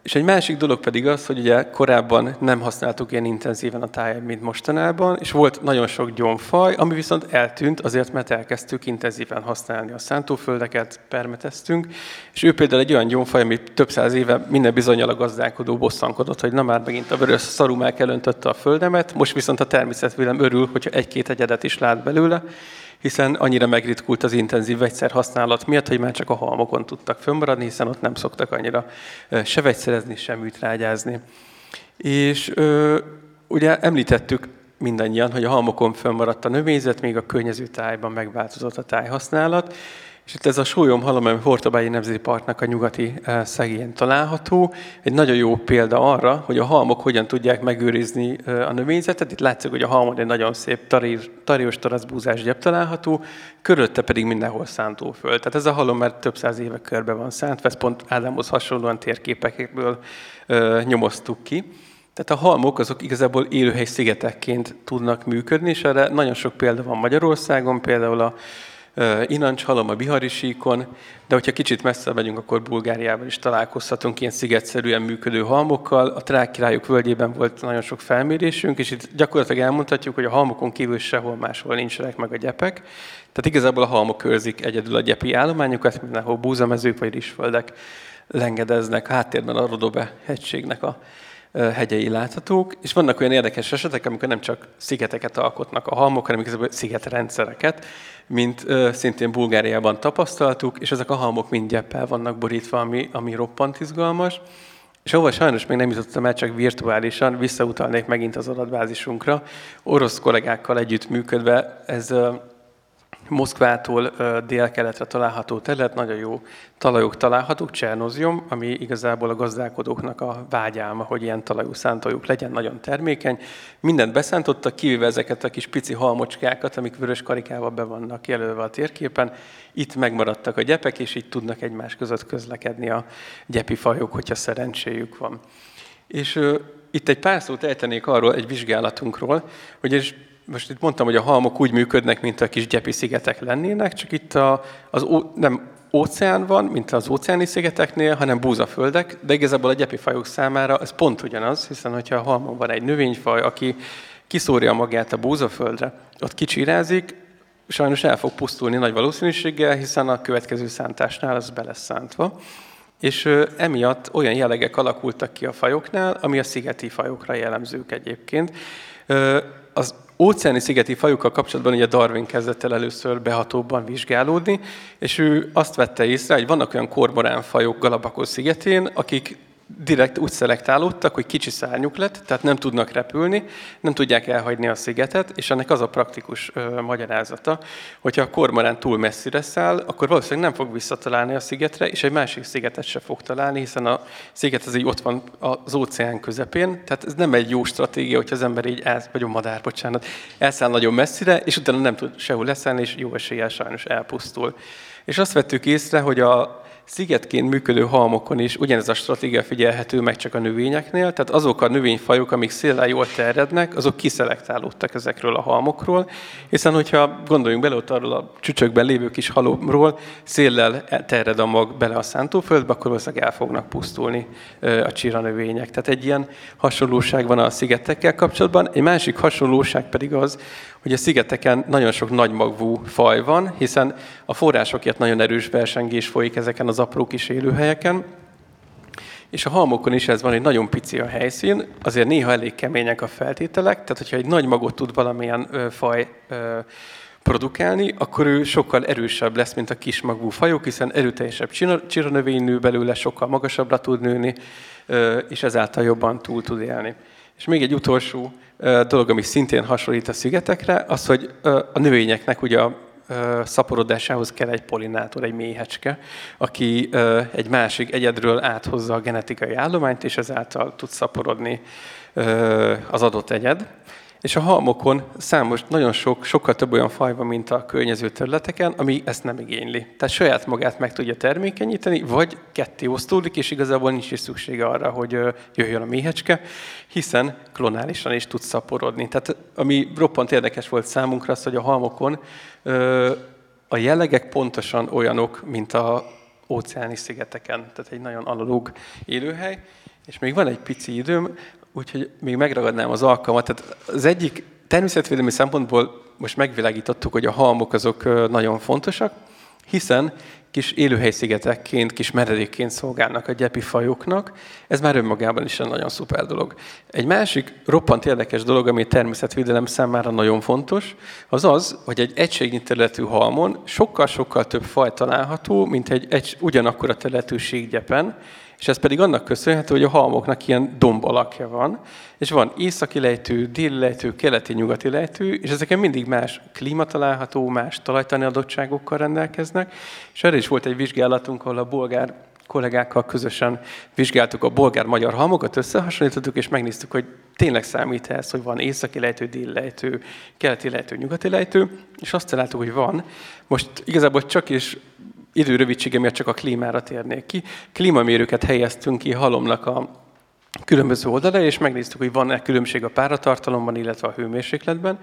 És egy másik dolog pedig az, hogy ugye korábban nem használtuk ilyen intenzíven a tájat, mint mostanában, és volt nagyon sok gyomfaj, ami viszont eltűnt azért, mert elkezdtük intenzíven használni a szántóföldeket, permeteztünk, és ő például egy olyan gyomfaj, ami több száz éve minden bizonyal a gazdálkodó bosszankodott, hogy na már megint a vörös szarumák elöntötte a földemet, most viszont a természetvédelem örül, hogyha egy-két egyedet is lát belőle, hiszen annyira megritkult az intenzív vegyszer használat miatt, hogy már csak a halmokon tudtak fönnmaradni, hiszen ott nem szoktak annyira se vegyszerezni, sem műtrágyázni. És ö, ugye említettük mindannyian, hogy a halmokon fönnmaradt a növényzet, még a környező tájban megváltozott a tájhasználat, és itt ez a sólyom halom, ami Hortobágyi Nemzeti Parknak a nyugati eh, szegén található. Egy nagyon jó példa arra, hogy a halmok hogyan tudják megőrizni eh, a növényzetet. Itt látszik, hogy a halmon egy nagyon szép tarír, tariós taraszbúzás gyep található, körülötte pedig mindenhol szántóföld. Tehát ez a halom már több száz éve körbe van szántva, ezt pont Ádámhoz hasonlóan térképekből ö, nyomoztuk ki. Tehát a halmok azok igazából élőhely szigetekként tudnak működni, és erre nagyon sok példa van Magyarországon, például a Inancs halom a Bihari síkon, de hogyha kicsit messze megyünk, akkor Bulgáriában is találkozhatunk ilyen szigetszerűen működő halmokkal. A Trák királyok völgyében volt nagyon sok felmérésünk, és itt gyakorlatilag elmondhatjuk, hogy a halmokon kívül sehol máshol nincsenek meg a gyepek. Tehát igazából a halmok őrzik egyedül a gyepi állományokat, mindenhol búzamezők vagy risföldek lengedeznek. Háttérben a Rodobe hegységnek a hegyei láthatók, és vannak olyan érdekes esetek, amikor nem csak szigeteket alkotnak a halmok, hanem igazából szigetrendszereket, mint szintén Bulgáriában tapasztaltuk, és ezek a halmok mind gyeppel vannak borítva, ami, ami roppant izgalmas. És ahol sajnos még nem jutottam el, csak virtuálisan, visszautalnék megint az adatbázisunkra. Orosz kollégákkal együtt működve ez Moszkvától délkeletre található terület, nagyon jó talajok találhatók, Csernozium, ami igazából a gazdálkodóknak a vágyálma, hogy ilyen talajú szántójuk legyen, nagyon termékeny. Mindent beszántottak, kivéve ezeket a kis pici halmocskákat, amik vörös karikával be vannak jelölve a térképen. Itt megmaradtak a gyepek, és így tudnak egymás között közlekedni a gyepi fajok, hogyha szerencséjük van. És itt egy pár szót ejtenék arról, egy vizsgálatunkról, hogy most itt mondtam, hogy a halmok úgy működnek, mint a kis gyepi szigetek lennének, csak itt a, az ó, nem óceán van, mint az óceáni szigeteknél, hanem búzaföldek, de igazából a gyepi fajok számára ez pont ugyanaz, hiszen hogyha a halmon van egy növényfaj, aki kiszórja magát a búzaföldre, ott kicsirázik, sajnos el fog pusztulni nagy valószínűséggel, hiszen a következő szántásnál az be lesz szántva. És emiatt olyan jellegek alakultak ki a fajoknál, ami a szigeti fajokra jellemzők egyébként. Az óceáni szigeti fajokkal kapcsolatban ugye Darwin kezdett el először behatóbban vizsgálódni, és ő azt vette észre, hogy vannak olyan kormorán Galapagos szigetén, akik direkt úgy szelektálódtak, hogy kicsi szárnyuk lett, tehát nem tudnak repülni, nem tudják elhagyni a szigetet, és ennek az a praktikus ö, magyarázata, hogyha a kormorán túl messzire száll, akkor valószínűleg nem fog visszatalálni a szigetre, és egy másik szigetet se fog találni, hiszen a sziget az így ott van az óceán közepén, tehát ez nem egy jó stratégia, hogyha az ember így, el, vagy a madár, bocsánat, elszáll nagyon messzire, és utána nem tud sehol leszállni, és jó eséllyel sajnos elpusztul. És azt vettük észre, hogy a szigetként működő halmokon is ugyanez a stratégia figyelhető meg csak a növényeknél, tehát azok a növényfajok, amik széllel jól terjednek, azok kiszelektálódtak ezekről a halmokról, hiszen hogyha gondoljunk bele ott arról a csücsökben lévő kis halomról, széllel terjed a mag bele a szántóföldbe, akkor valószínűleg el fognak pusztulni a csíra növények. Tehát egy ilyen hasonlóság van a szigetekkel kapcsolatban. Egy másik hasonlóság pedig az, hogy a szigeteken nagyon sok nagymagvú faj van, hiszen a forrásokért nagyon erős versengés folyik ezeken az apró kis élőhelyeken, és a halmokon is ez van, hogy nagyon pici a helyszín, azért néha elég kemények a feltételek, tehát hogyha egy nagy magot tud valamilyen ö, faj ö, produkálni, akkor ő sokkal erősebb lesz, mint a kismagú fajok, hiszen erőteljesebb csiranövény nő belőle, sokkal magasabbra tud nőni, és ezáltal jobban túl tud élni. És még egy utolsó dolog, ami szintén hasonlít a szigetekre, az, hogy a növényeknek ugye a szaporodásához kell egy polinátor, egy méhecske, aki egy másik egyedről áthozza a genetikai állományt, és ezáltal tud szaporodni az adott egyed. És a halmokon számos, nagyon sok, sokkal több olyan faj van, mint a környező területeken, ami ezt nem igényli. Tehát saját magát meg tudja termékenyíteni, vagy ketté osztódik, és igazából nincs is szüksége arra, hogy jöjjön a méhecske, hiszen klonálisan is tud szaporodni. Tehát ami roppant érdekes volt számunkra az, hogy a halmokon a jellegek pontosan olyanok, mint a óceáni szigeteken. Tehát egy nagyon analóg élőhely. És még van egy pici időm, Úgyhogy még megragadnám az alkalmat. Tehát az egyik természetvédelmi szempontból most megvilágítottuk, hogy a halmok azok nagyon fontosak, hiszen kis élőhelyszigetekként, kis meredékként szolgálnak a gyepi fajoknak. Ez már önmagában is egy nagyon szuper dolog. Egy másik roppant érdekes dolog, ami természetvédelem számára nagyon fontos, az az, hogy egy egységnyi területű halmon sokkal-sokkal több faj található, mint egy, egy ugyanakkor a területű síkgyepen, és ez pedig annak köszönhető, hogy a halmoknak ilyen domb alakja van, és van északi lejtő, déli lejtő, keleti, nyugati lejtő, és ezeken mindig más klíma található, más talajtani adottságokkal rendelkeznek. És erre is volt egy vizsgálatunk, ahol a bolgár kollégákkal közösen vizsgáltuk a bolgár-magyar halmokat, összehasonlítottuk, és megnéztük, hogy tényleg számít ez, hogy van északi lejtő, déli lejtő, keleti lejtő, nyugati lejtő, és azt találtuk, hogy van. Most igazából csak is idő rövidsége miatt csak a klímára térnék ki. Klímamérőket helyeztünk ki halomnak a különböző oldalra, és megnéztük, hogy van-e különbség a páratartalomban, illetve a hőmérsékletben.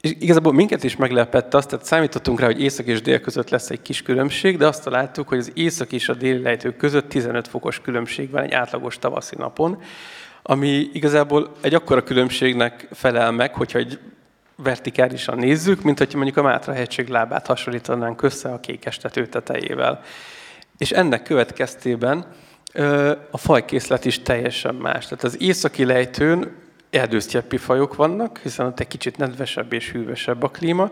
És igazából minket is meglepett azt, tehát számítottunk rá, hogy észak és dél között lesz egy kis különbség, de azt találtuk, hogy az észak és a déli lejtők között 15 fokos különbség van egy átlagos tavaszi napon, ami igazából egy akkora különbségnek felel meg, hogyha egy vertikálisan nézzük, mint hogy mondjuk a Mátra hegység lábát hasonlítanánk össze a kékes tető tetejével. És ennek következtében a fajkészlet is teljesen más. Tehát az északi lejtőn erdősztyeppi fajok vannak, hiszen ott egy kicsit nedvesebb és hűvösebb a klíma,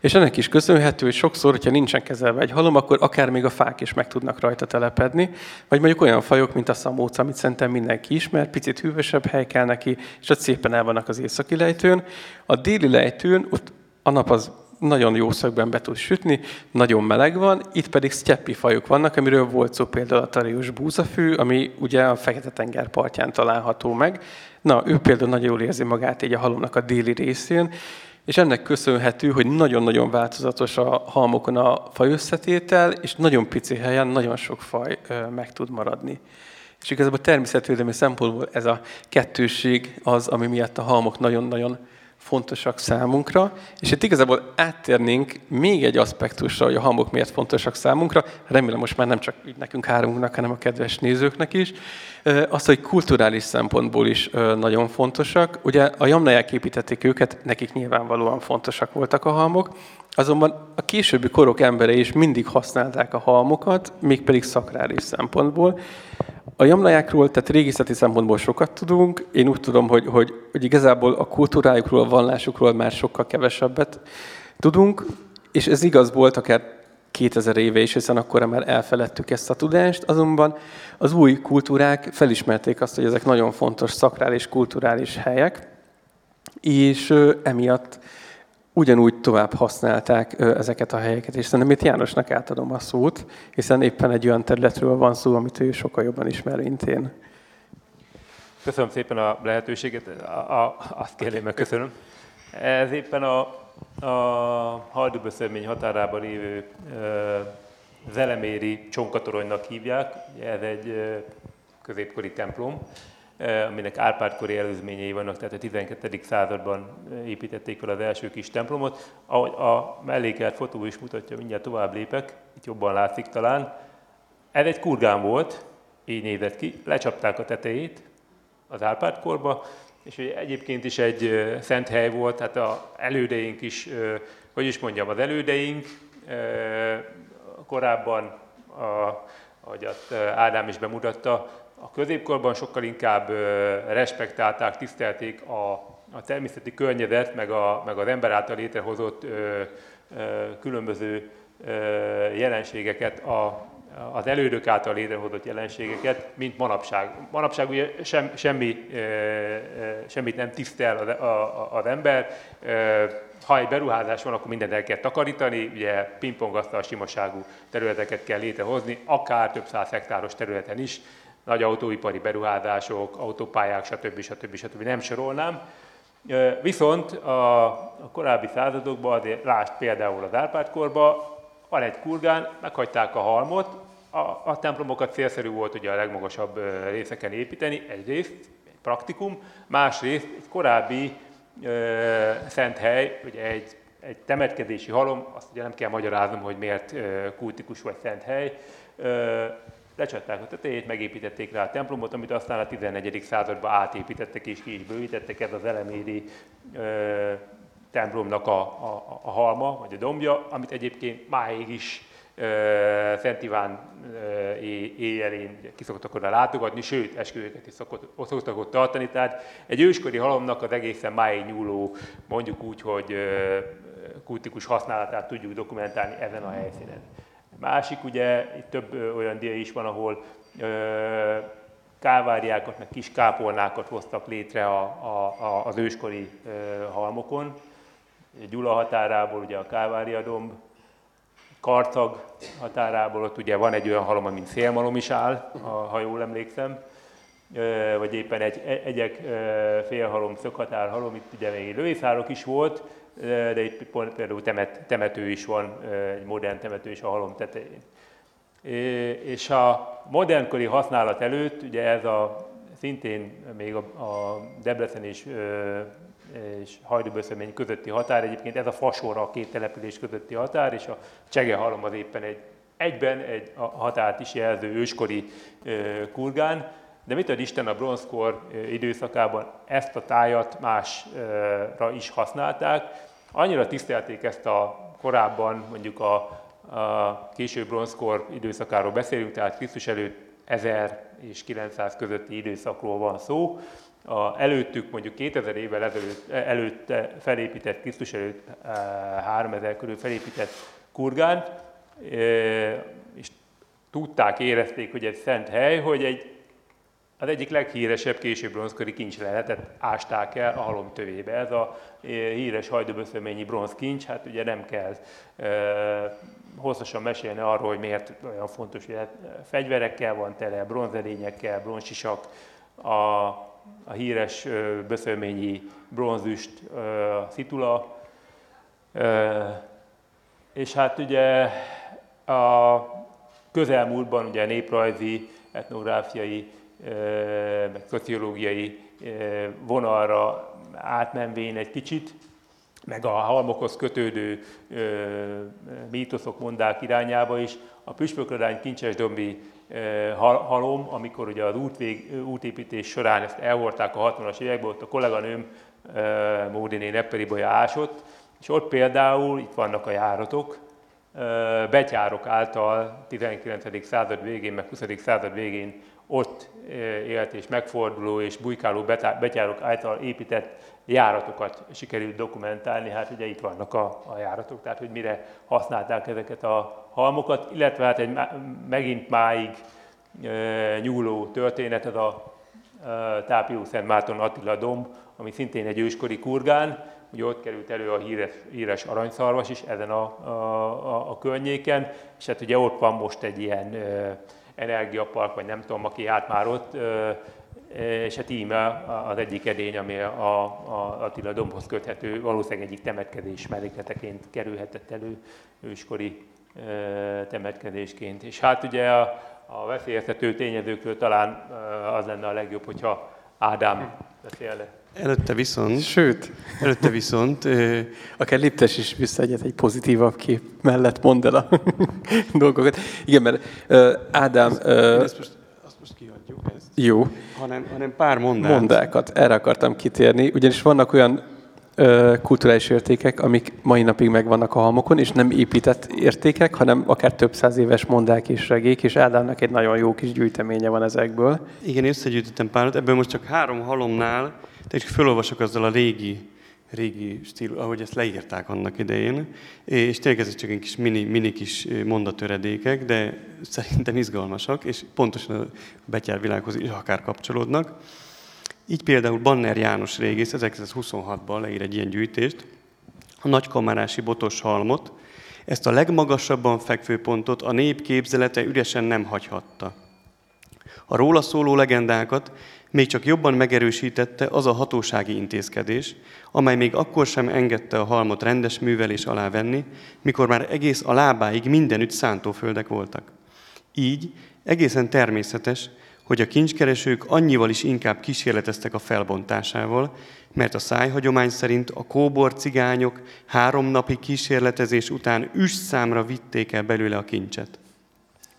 és ennek is köszönhető, hogy sokszor, hogyha nincsen kezelve egy halom, akkor akár még a fák is meg tudnak rajta telepedni, vagy mondjuk olyan fajok, mint a szamóc, amit szerintem mindenki ismer, picit hűvösebb hely kell neki, és ott szépen el vannak az északi lejtőn. A déli lejtőn, ott a nap az nagyon jó szögben be tud sütni, nagyon meleg van, itt pedig sztyeppi fajok vannak, amiről volt szó például a tarius búzafű, ami ugye a Fekete-tenger partján található meg. Na, ő például nagyon jól érzi magát így a halomnak a déli részén, és ennek köszönhető, hogy nagyon-nagyon változatos a halmokon a fajösszetétel, és nagyon pici helyen nagyon sok faj meg tud maradni. És igazából természetvédelmi szempontból ez a kettőség az, ami miatt a halmok nagyon-nagyon fontosak számunkra, és itt igazából áttérnénk még egy aspektusra, hogy a hamok miért fontosak számunkra, remélem most már nem csak nekünk háromunknak, hanem a kedves nézőknek is, az, hogy kulturális szempontból is nagyon fontosak. Ugye a jamnaják építették őket, nekik nyilvánvalóan fontosak voltak a halmok, azonban a későbbi korok emberei is mindig használták a halmokat, mégpedig szakrális szempontból. A jamlajákról, tehát régészeti szempontból sokat tudunk. Én úgy tudom, hogy, hogy, hogy igazából a kultúrájukról, a vallásukról már sokkal kevesebbet tudunk, és ez igaz volt akár 2000 éve is, hiszen akkor már elfeledtük ezt a tudást, azonban az új kultúrák felismerték azt, hogy ezek nagyon fontos szakrális, kulturális helyek, és emiatt ugyanúgy tovább használták ezeket a helyeket, és szerintem itt Jánosnak átadom a szót, hiszen éppen egy olyan területről van szó, amit ő sokkal jobban ismer, mint én. Köszönöm szépen a lehetőséget, a, a, azt kérném, meg köszönöm. Ez éppen a, a Halduböszörmény határában lévő Zeleméri csonkatoronynak hívják. Ez egy középkori templom, aminek Árpád-kori előzményei vannak, tehát a 12. században építették fel az első kis templomot. Ahogy a mellékelt fotó is mutatja, mindjárt tovább lépek, itt jobban látszik talán. Ez egy kurgán volt, így nézett ki, lecsapták a tetejét az Árpád-korba, és egyébként is egy szent hely volt, tehát a elődeink is, hogy is mondjam, az elődeink korábban, ahogy azt Ádám is bemutatta, a középkorban sokkal inkább respektálták, tisztelték a, a természeti környezet, meg, a, meg az ember által létrehozott különböző jelenségeket a, az elődök által létrehozott jelenségeket, mint manapság. Manapság ugye sem, semmi, semmit nem tisztel az, az ember. Ha egy beruházás van, akkor mindent el kell takarítani, ugye pingpongasztal simaságú területeket kell létrehozni, akár több száz hektáros területen is, nagy autóipari beruházások, autópályák, stb. stb. stb. nem sorolnám. Viszont a, a korábbi századokban, azért lásd például az Árpád-korban, van egy kurgán, meghagyták a halmot, a, a templomokat célszerű volt ugye a legmagasabb részeken építeni, egyrészt, egy praktikum, másrészt egy korábbi ö, szent hely, ugye egy, egy temetkezési halom, azt ugye nem kell magyaráznom, hogy miért ö, kultikus vagy szent hely, ö, lecsatták a tetejét, megépítették rá a templomot, amit aztán a 14. században átépítettek és ki is bővítettek, ez az eleméri ö, templomnak a, a, a halma, vagy a dombja, amit egyébként máig is Szent Iván éjjelén ki szoktak oda látogatni, sőt, esküvőket is szokott, szoktak ott tartani. Tehát egy őskori halomnak az egészen máig nyúló, mondjuk úgy, hogy kultikus használatát tudjuk dokumentálni ezen a helyszínen. Másik, ugye itt több olyan dia is van, ahol káváriákat, meg kis kápolnákat hoztak létre a, a, az őskori halmokon. Gyula határából ugye a Kávária domb, Kartag határából ott ugye van egy olyan halom, mint szélmalom is áll, ha jól emlékszem, vagy éppen egy egyek félhalom, szöghatárhalom, itt ugye még lőészárok is volt, de itt például temet, temető is van, egy modern temető is a halom tetején. És a modernkori használat előtt, ugye ez a szintén még a, a Debrecen és és Hajdúböszömény közötti határ. Egyébként ez a fasora a két település közötti határ, és a Csegehalom az éppen egy, egyben egy a határt is jelző őskori kurgán. De mit ad Isten a bronzkor időszakában ezt a tájat másra is használták. Annyira tisztelték ezt a korábban, mondjuk a, a késő bronzkor időszakáról beszélünk, tehát Krisztus előtt 1000 és 900 közötti időszakról van szó, a, előttük mondjuk 2000 évvel ezelőtt, előtte felépített, Krisztus előtt 3000 körül felépített kurgánt, és tudták, érezték, hogy egy szent hely, hogy egy, az egyik leghíresebb később bronzkori kincs lehetett, ásták el a halom tövébe. Ez a híres hajdúböszöményi bronzkincs, hát ugye nem kell e, hosszasan mesélni arról, hogy miért olyan fontos, hogy hát fegyverekkel van tele, bronzedényekkel, bronzsisak, a a híres böszölményi bronzüst, szitula, és hát ugye a közelmúltban ugye néprajzi, etnográfiai, meg szociológiai vonalra átmenvén egy kicsit, meg a halmokhoz kötődő mítoszok, mondák irányába is, a püspökladány kincses dombi halom, amikor ugye az útvég, útépítés során ezt elhordták a 60-as években, ott a kolléganőm Módiné Nepperibolya ásott, és ott például, itt vannak a járatok, betyárok által 19. század végén, meg 20. század végén ott élt és megforduló és bujkáló betyárok által épített járatokat sikerült dokumentálni, hát ugye itt vannak a, a járatok, tehát hogy mire használták ezeket a halmokat, illetve hát egy megint máig e, nyúló történet, ez a e, Tápió Szent Márton Attila domb, ami szintén egy őskori kurgán, ugye ott került elő a híres, híres aranyszarvas is ezen a, a, a, a környéken, és hát ugye ott van most egy ilyen e, energiapark, vagy nem tudom, aki járt már ott, és hát íme az egyik edény, ami a, a Attila dombhoz köthető, valószínűleg egyik temetkezés mellékleteként kerülhetett elő őskori temetkezésként. És hát ugye a, a veszélyeztető tényezőkről talán az lenne a legjobb, hogyha Ádám beszélne. Előtte viszont... Sőt. Előtte viszont... Akár Liptes is visszaegyet egy pozitívabb kép mellett mondd el a [LAUGHS] dolgokat. Igen, mert uh, Ádám... Uh, ezt most, azt most ezt. Jó. Hanem, hanem pár mondát. Mondákat. Erre akartam kitérni, ugyanis vannak olyan kulturális értékek, amik mai napig megvannak a halmokon, és nem épített értékek, hanem akár több száz éves mondák és regék, és Ádámnak egy nagyon jó kis gyűjteménye van ezekből. Igen, összegyűjtöttem párat, ebből most csak három halomnál, tehát felolvasok azzal a régi régi stílus, ahogy ezt leírták annak idején. És tényleg ez csak egy kis mini, mini kis mondatöredékek, de szerintem izgalmasak, és pontosan a betyárvilághoz is akár kapcsolódnak. Így például Banner János régész 1926-ban leír egy ilyen gyűjtést, a nagykamarási botos halmot, ezt a legmagasabban fekvő pontot a nép képzelete üresen nem hagyhatta. A róla szóló legendákat még csak jobban megerősítette az a hatósági intézkedés, amely még akkor sem engedte a halmot rendes művelés alá venni, mikor már egész a lábáig mindenütt szántóföldek voltak. Így egészen természetes, hogy a kincskeresők annyival is inkább kísérleteztek a felbontásával, mert a szájhagyomány szerint a kóbor cigányok három napi kísérletezés után üs számra vitték el belőle a kincset.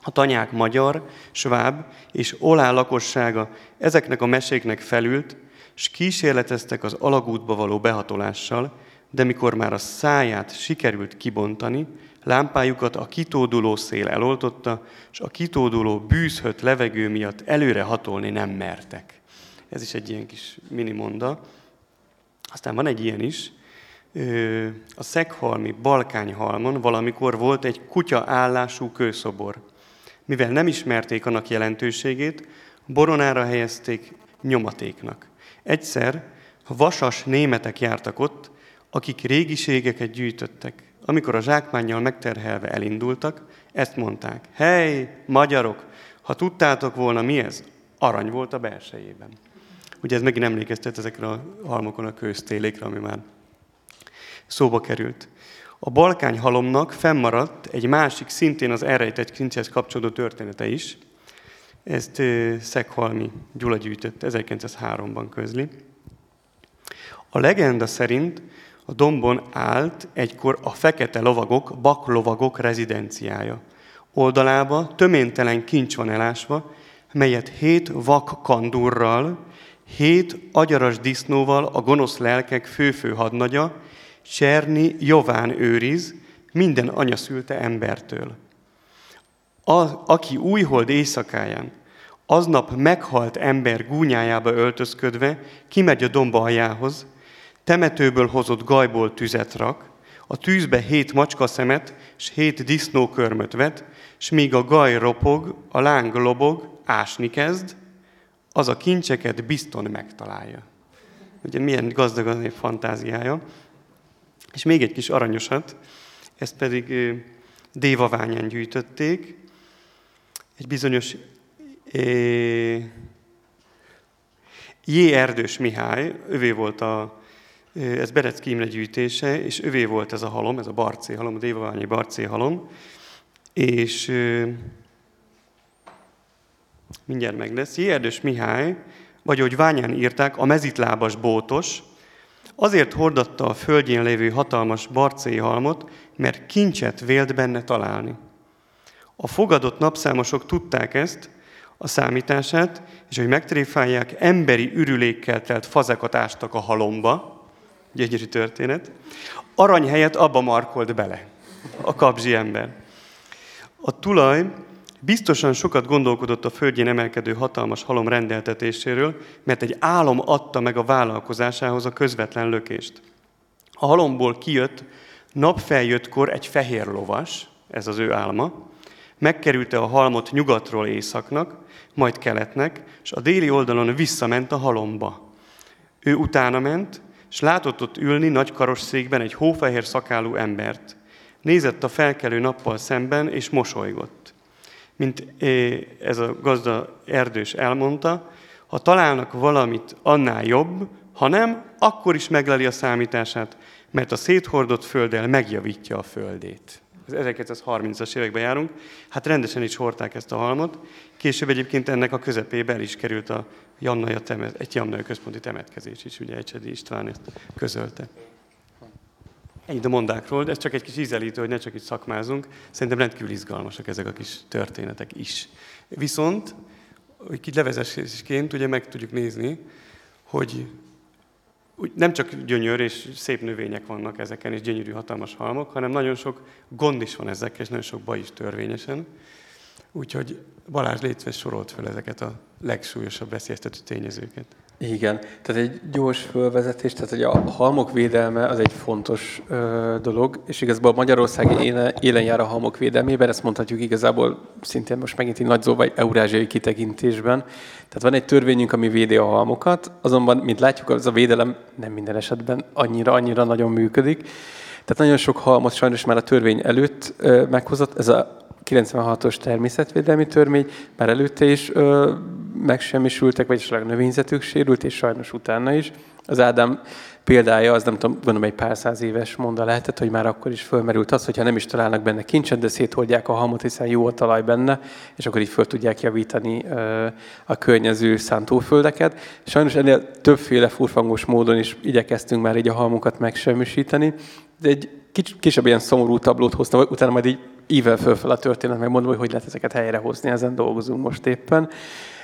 A tanyák magyar, sváb és olá lakossága ezeknek a meséknek felült, s kísérleteztek az alagútba való behatolással, de mikor már a száját sikerült kibontani, lámpájukat a kitóduló szél eloltotta, és a kitóduló bűzhött levegő miatt előre hatolni nem mertek. Ez is egy ilyen kis mini monda. Aztán van egy ilyen is, a Szeghalmi Balkányhalmon valamikor volt egy kutya állású kőszobor. Mivel nem ismerték annak jelentőségét, boronára helyezték nyomatéknak. Egyszer vasas németek jártak ott, akik régiségeket gyűjtöttek. Amikor a zsákmánnyal megterhelve elindultak, ezt mondták. Hely, magyarok, ha tudtátok volna mi ez, arany volt a belsejében. Ugye ez megint emlékeztet ezekre a halmokon a köztélékre, ami már szóba került. A balkány halomnak fennmaradt egy másik, szintén az elrejtett kincshez kapcsolódó története is. Ezt Szekhalmi Gyula gyűjtött 1903-ban közli. A legenda szerint a dombon állt egykor a fekete lovagok, baklovagok rezidenciája. Oldalába töméntelen kincs van elásva, melyet hét vak kandurral, hét agyaras disznóval a gonosz lelkek főfő hadnagya, Cserni Jován őriz, minden anya szülte embertől. A, aki újhold éjszakáján, aznap meghalt ember gúnyájába öltözködve, kimegy a domba aljához, temetőből hozott gajból tüzet rak, a tűzbe hét macska szemet, s hét disznókörmöt vet, s míg a gaj ropog, a láng lobog, ásni kezd, az a kincseket bizton megtalálja. Ugye milyen gazdag az egy fantáziája. És még egy kis aranyosat, ezt pedig Dévaványán gyűjtötték. Egy bizonyos J. Erdős Mihály, ővé volt a, ez Berecki Imre gyűjtése, és ővé volt ez a halom, ez a barcé halom, a Dévaványi barcé halom, és mindjárt meg lesz. J. Erdős Mihály, vagy ahogy Ványán írták, a mezitlábas bótos, Azért hordatta a földjén lévő hatalmas barcéi halmot, mert kincset vélt benne találni. A fogadott napszámosok tudták ezt, a számítását, és hogy megtréfálják, emberi ürülékkel telt fazekat ástak a halomba, gyönyörű történet, arany helyett abba markolt bele a kapzsi ember. A tulaj Biztosan sokat gondolkodott a földjén emelkedő hatalmas halom rendeltetéséről, mert egy álom adta meg a vállalkozásához a közvetlen lökést. A halomból kijött napfeljöttkor egy fehér lovas, ez az ő álma, megkerülte a halmot nyugatról északnak, majd keletnek, és a déli oldalon visszament a halomba. Ő utána ment, és látott ott ülni nagy karosszékben egy hófehér szakálú embert. Nézett a felkelő nappal szemben, és mosolygott mint ez a gazda erdős elmondta, ha találnak valamit annál jobb, ha nem, akkor is megleli a számítását, mert a széthordott földdel megjavítja a földét. Ez 1930-as években járunk. Hát rendesen is hordták ezt a halmot. Később egyébként ennek a közepébe el is került a Jannaja temet, egy Jannaja központi temetkezés is, ugye Ecsedi István ezt közölte. Ennyi a mondákról, de ez csak egy kis ízelítő, hogy ne csak itt szakmázunk. Szerintem rendkívül izgalmasak ezek a kis történetek is. Viszont, hogy kicsit levezesésként ugye meg tudjuk nézni, hogy nem csak gyönyör és szép növények vannak ezeken, és gyönyörű hatalmas halmok, hanem nagyon sok gond is van ezekkel, és nagyon sok baj is törvényesen. Úgyhogy Balázs létve sorolt fel ezeket a legsúlyosabb veszélyeztető tényezőket. Igen, tehát egy gyors fölvezetés, tehát hogy a halmok védelme az egy fontos ö, dolog, és igazából Magyarország élen, élen jár a halmok védelmében, ezt mondhatjuk igazából szintén most megint egy nagy vagy eurázsiai kitekintésben. Tehát van egy törvényünk, ami védi a halmokat, azonban, mint látjuk, az a védelem nem minden esetben annyira, annyira nagyon működik. Tehát nagyon sok halmot sajnos már a törvény előtt ö, meghozott, ez a 96-os természetvédelmi törvény, már előtte is ö, megsemmisültek, vagyis a növényzetük sérült, és sajnos utána is. Az Ádám példája, az nem tudom, gondolom egy pár száz éves monda lehetett, hogy már akkor is fölmerült az, hogyha nem is találnak benne kincset, de szétholdják a halmot, hiszen jó a talaj benne, és akkor így föl tudják javítani a környező szántóföldeket. Sajnos ennél többféle furfangos módon is igyekeztünk már így a halmokat megsemmisíteni, de egy kis, kisebb ilyen szomorú tablót hoztam, utána majd így ível fölfel a történet, megmondom, hogy hogy lehet ezeket helyrehozni, ezen dolgozunk most éppen.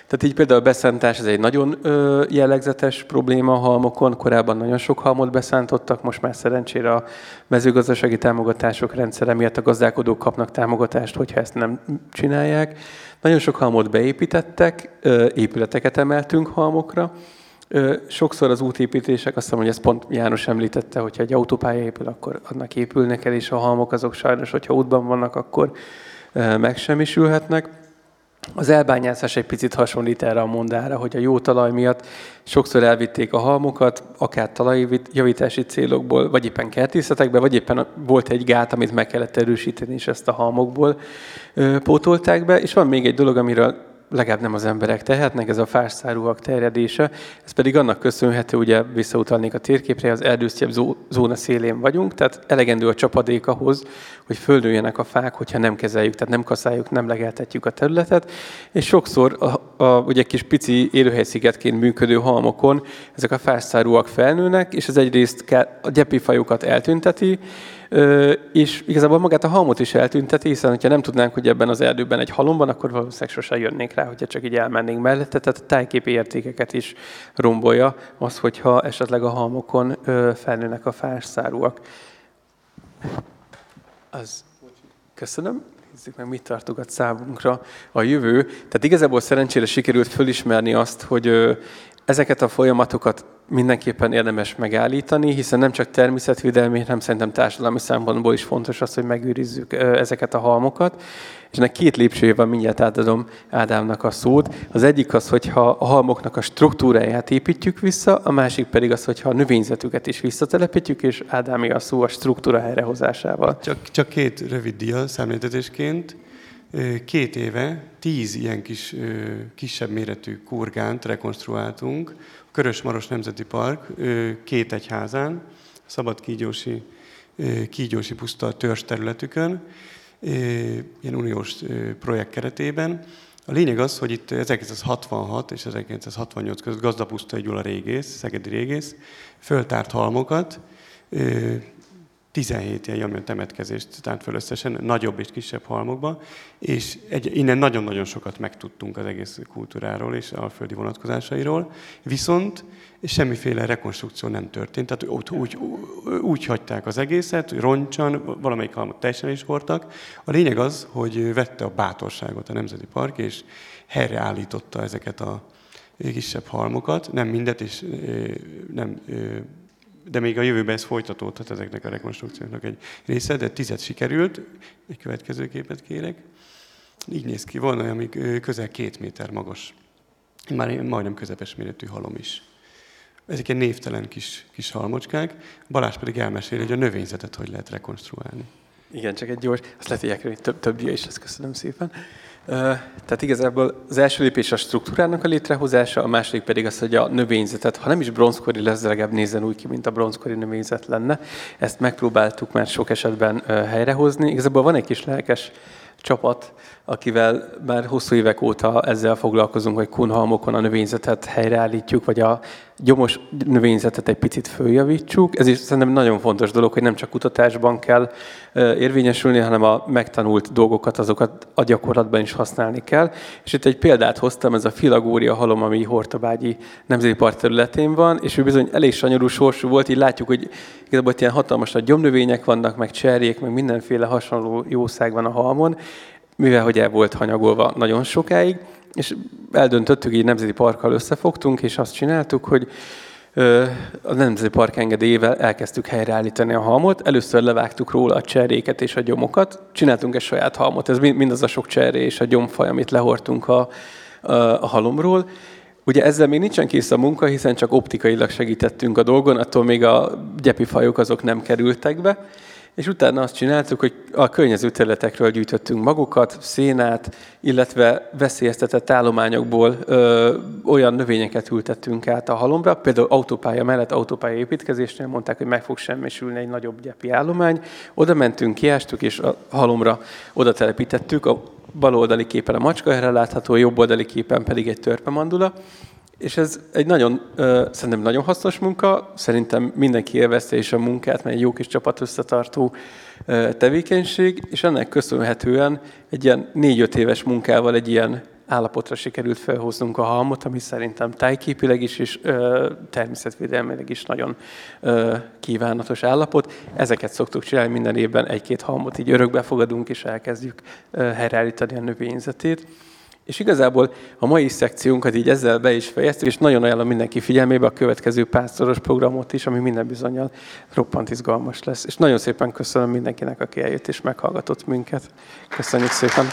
Tehát így például a beszántás, ez egy nagyon ö, jellegzetes probléma a halmokon. Korábban nagyon sok halmot beszántottak, most már szerencsére a mezőgazdasági támogatások rendszere miatt a gazdálkodók kapnak támogatást, hogyha ezt nem csinálják. Nagyon sok halmot beépítettek, ö, épületeket emeltünk halmokra, Sokszor az útépítések, azt hiszem, hogy ezt pont János említette, hogyha egy autópálya épül, akkor annak épülnek el, és a halmok azok sajnos, hogyha útban vannak, akkor megsemmisülhetnek. Az elbányászás egy picit hasonlít erre a mondára, hogy a jó talaj miatt sokszor elvitték a halmokat, akár talajjavítási célokból, vagy éppen kertészetekbe, vagy éppen volt egy gát, amit meg kellett erősíteni, és ezt a halmokból pótolták be. És van még egy dolog, amiről legalább nem az emberek tehetnek, ez a fásszárúak terjedése. Ez pedig annak köszönhető, ugye visszautalnék a térképre, az erdősztyebb zóna szélén vagyunk, tehát elegendő a csapadék ahhoz, hogy földüljenek a fák, hogyha nem kezeljük, tehát nem kaszáljuk, nem legeltetjük a területet, és sokszor a, a, ugye kis pici élőhelyszigetként működő halmokon ezek a fásszárúak felnőnek, és ez egyrészt a gyepifajokat eltünteti, és igazából magát a halmot is eltünteti, hiszen ha nem tudnánk, hogy ebben az erdőben egy halom van, akkor valószínűleg sose jönnénk rá, hogyha csak így elmennénk mellette, tehát a tájképi értékeket is rombolja az, hogyha esetleg a halmokon felnőnek a fásszárúak. Az köszönöm. Nézzük meg, mit tartogat számunkra a jövő. Tehát igazából szerencsére sikerült fölismerni azt, hogy ezeket a folyamatokat mindenképpen érdemes megállítani, hiszen nem csak természetvédelmi, hanem szerintem társadalmi szempontból is fontos az, hogy megőrizzük ezeket a halmokat. És ennek két lépcsőjével mindjárt átadom Ádámnak a szót. Az egyik az, hogyha a halmoknak a struktúráját építjük vissza, a másik pedig az, hogyha a növényzetüket is visszatelepítjük, és Ádámi a szó a struktúra helyrehozásával. Csak, csak két rövid dia számítetésként. Két éve tíz ilyen kis, kisebb méretű kurgánt rekonstruáltunk, Körös-Maros Nemzeti Park két egyházán, szabad kígyósi, kígyósi puszta törzs területükön, ilyen uniós projekt keretében. A lényeg az, hogy itt 1966 és 1968 között Gazdapusztai Gyula régész, szegedi régész, föltárt halmokat, 17 ilyen jamjön temetkezést tárt föl összesen, nagyobb és kisebb halmokba, és egy, innen nagyon-nagyon sokat megtudtunk az egész kultúráról és alföldi vonatkozásairól, viszont semmiféle rekonstrukció nem történt, tehát úgy, úgy, úgy hagyták az egészet, roncsan, valamelyik halmot teljesen is hordtak. A lényeg az, hogy vette a bátorságot a Nemzeti Park, és helyreállította ezeket a kisebb halmokat, nem mindet, és nem de még a jövőben ez folytatódhat ezeknek a rekonstrukcióknak egy része, de tizet sikerült. Egy következő képet kérek. Így néz ki, van olyan, ami közel két méter magas. Már majdnem közepes méretű halom is. Ezek ilyen névtelen kis, kis halmocskák. Balázs pedig elmeséli, hogy a növényzetet hogy lehet rekonstruálni. Igen, csak egy gyors, azt lehet, hogy több, több is, ezt köszönöm szépen. Tehát igazából az első lépés a struktúrának a létrehozása, a második pedig az, hogy a növényzetet, ha nem is bronzkori lesz, de legalább nézzen úgy ki, mint a bronzkori növényzet lenne. Ezt megpróbáltuk már sok esetben helyrehozni. Igazából van egy kis lelkes csapat, akivel már hosszú évek óta ezzel foglalkozunk, hogy kunhalmokon a növényzetet helyreállítjuk, vagy a gyomos növényzetet egy picit följavítsuk. Ez is szerintem nagyon fontos dolog, hogy nem csak kutatásban kell érvényesülni, hanem a megtanult dolgokat, azokat a gyakorlatban is használni kell. És itt egy példát hoztam, ez a filagória halom, ami Hortobágyi Nemzeti Park területén van, és ő bizony elég sanyarú sorsú volt, így látjuk, hogy igazából ilyen hatalmas nagy gyomnövények vannak, meg cserjék, meg mindenféle hasonló jószág van a halmon, mivel hogy el volt hanyagolva nagyon sokáig, És eldöntöttük, így nemzeti parkkal összefogtunk, és azt csináltuk, hogy a Nemzeti Park engedélyével elkezdtük helyreállítani a halmot. Először levágtuk róla a cseréket és a gyomokat. Csináltunk egy saját halmot. Ez mindaz a sok cseré és a gyomfaj, amit lehortunk a, a, halomról. Ugye ezzel még nincsen kész a munka, hiszen csak optikailag segítettünk a dolgon, attól még a gyepifajok azok nem kerültek be. És utána azt csináltuk, hogy a környező területekről gyűjtöttünk magukat, szénát, illetve veszélyeztetett állományokból ö, olyan növényeket ültettünk át a halomra. Például autópálya mellett autópálya építkezésnél mondták, hogy meg fog semmisülni egy nagyobb gyepi állomány. Oda mentünk, kiástuk, és a halomra oda telepítettük. A bal oldali képen a macska erre látható, a jobb oldali képen pedig egy törpemandula. És ez egy nagyon, szerintem nagyon hasznos munka, szerintem mindenki élvezte is a munkát, mert egy jó kis csapat összetartó tevékenység, és ennek köszönhetően egy ilyen négy-öt éves munkával egy ilyen állapotra sikerült felhoznunk a halmot, ami szerintem tájképileg is és ö, természetvédelmileg is nagyon ö, kívánatos állapot. Ezeket szoktuk csinálni minden évben, egy-két halmot így örökbe fogadunk, és elkezdjük ö, helyreállítani a növényzetét. És igazából a mai szekciónkat így ezzel be is fejeztük, és nagyon ajánlom mindenki figyelmébe a következő pársszoros programot is, ami minden bizonyal roppant izgalmas lesz. És nagyon szépen köszönöm mindenkinek, aki eljött és meghallgatott minket. Köszönjük szépen!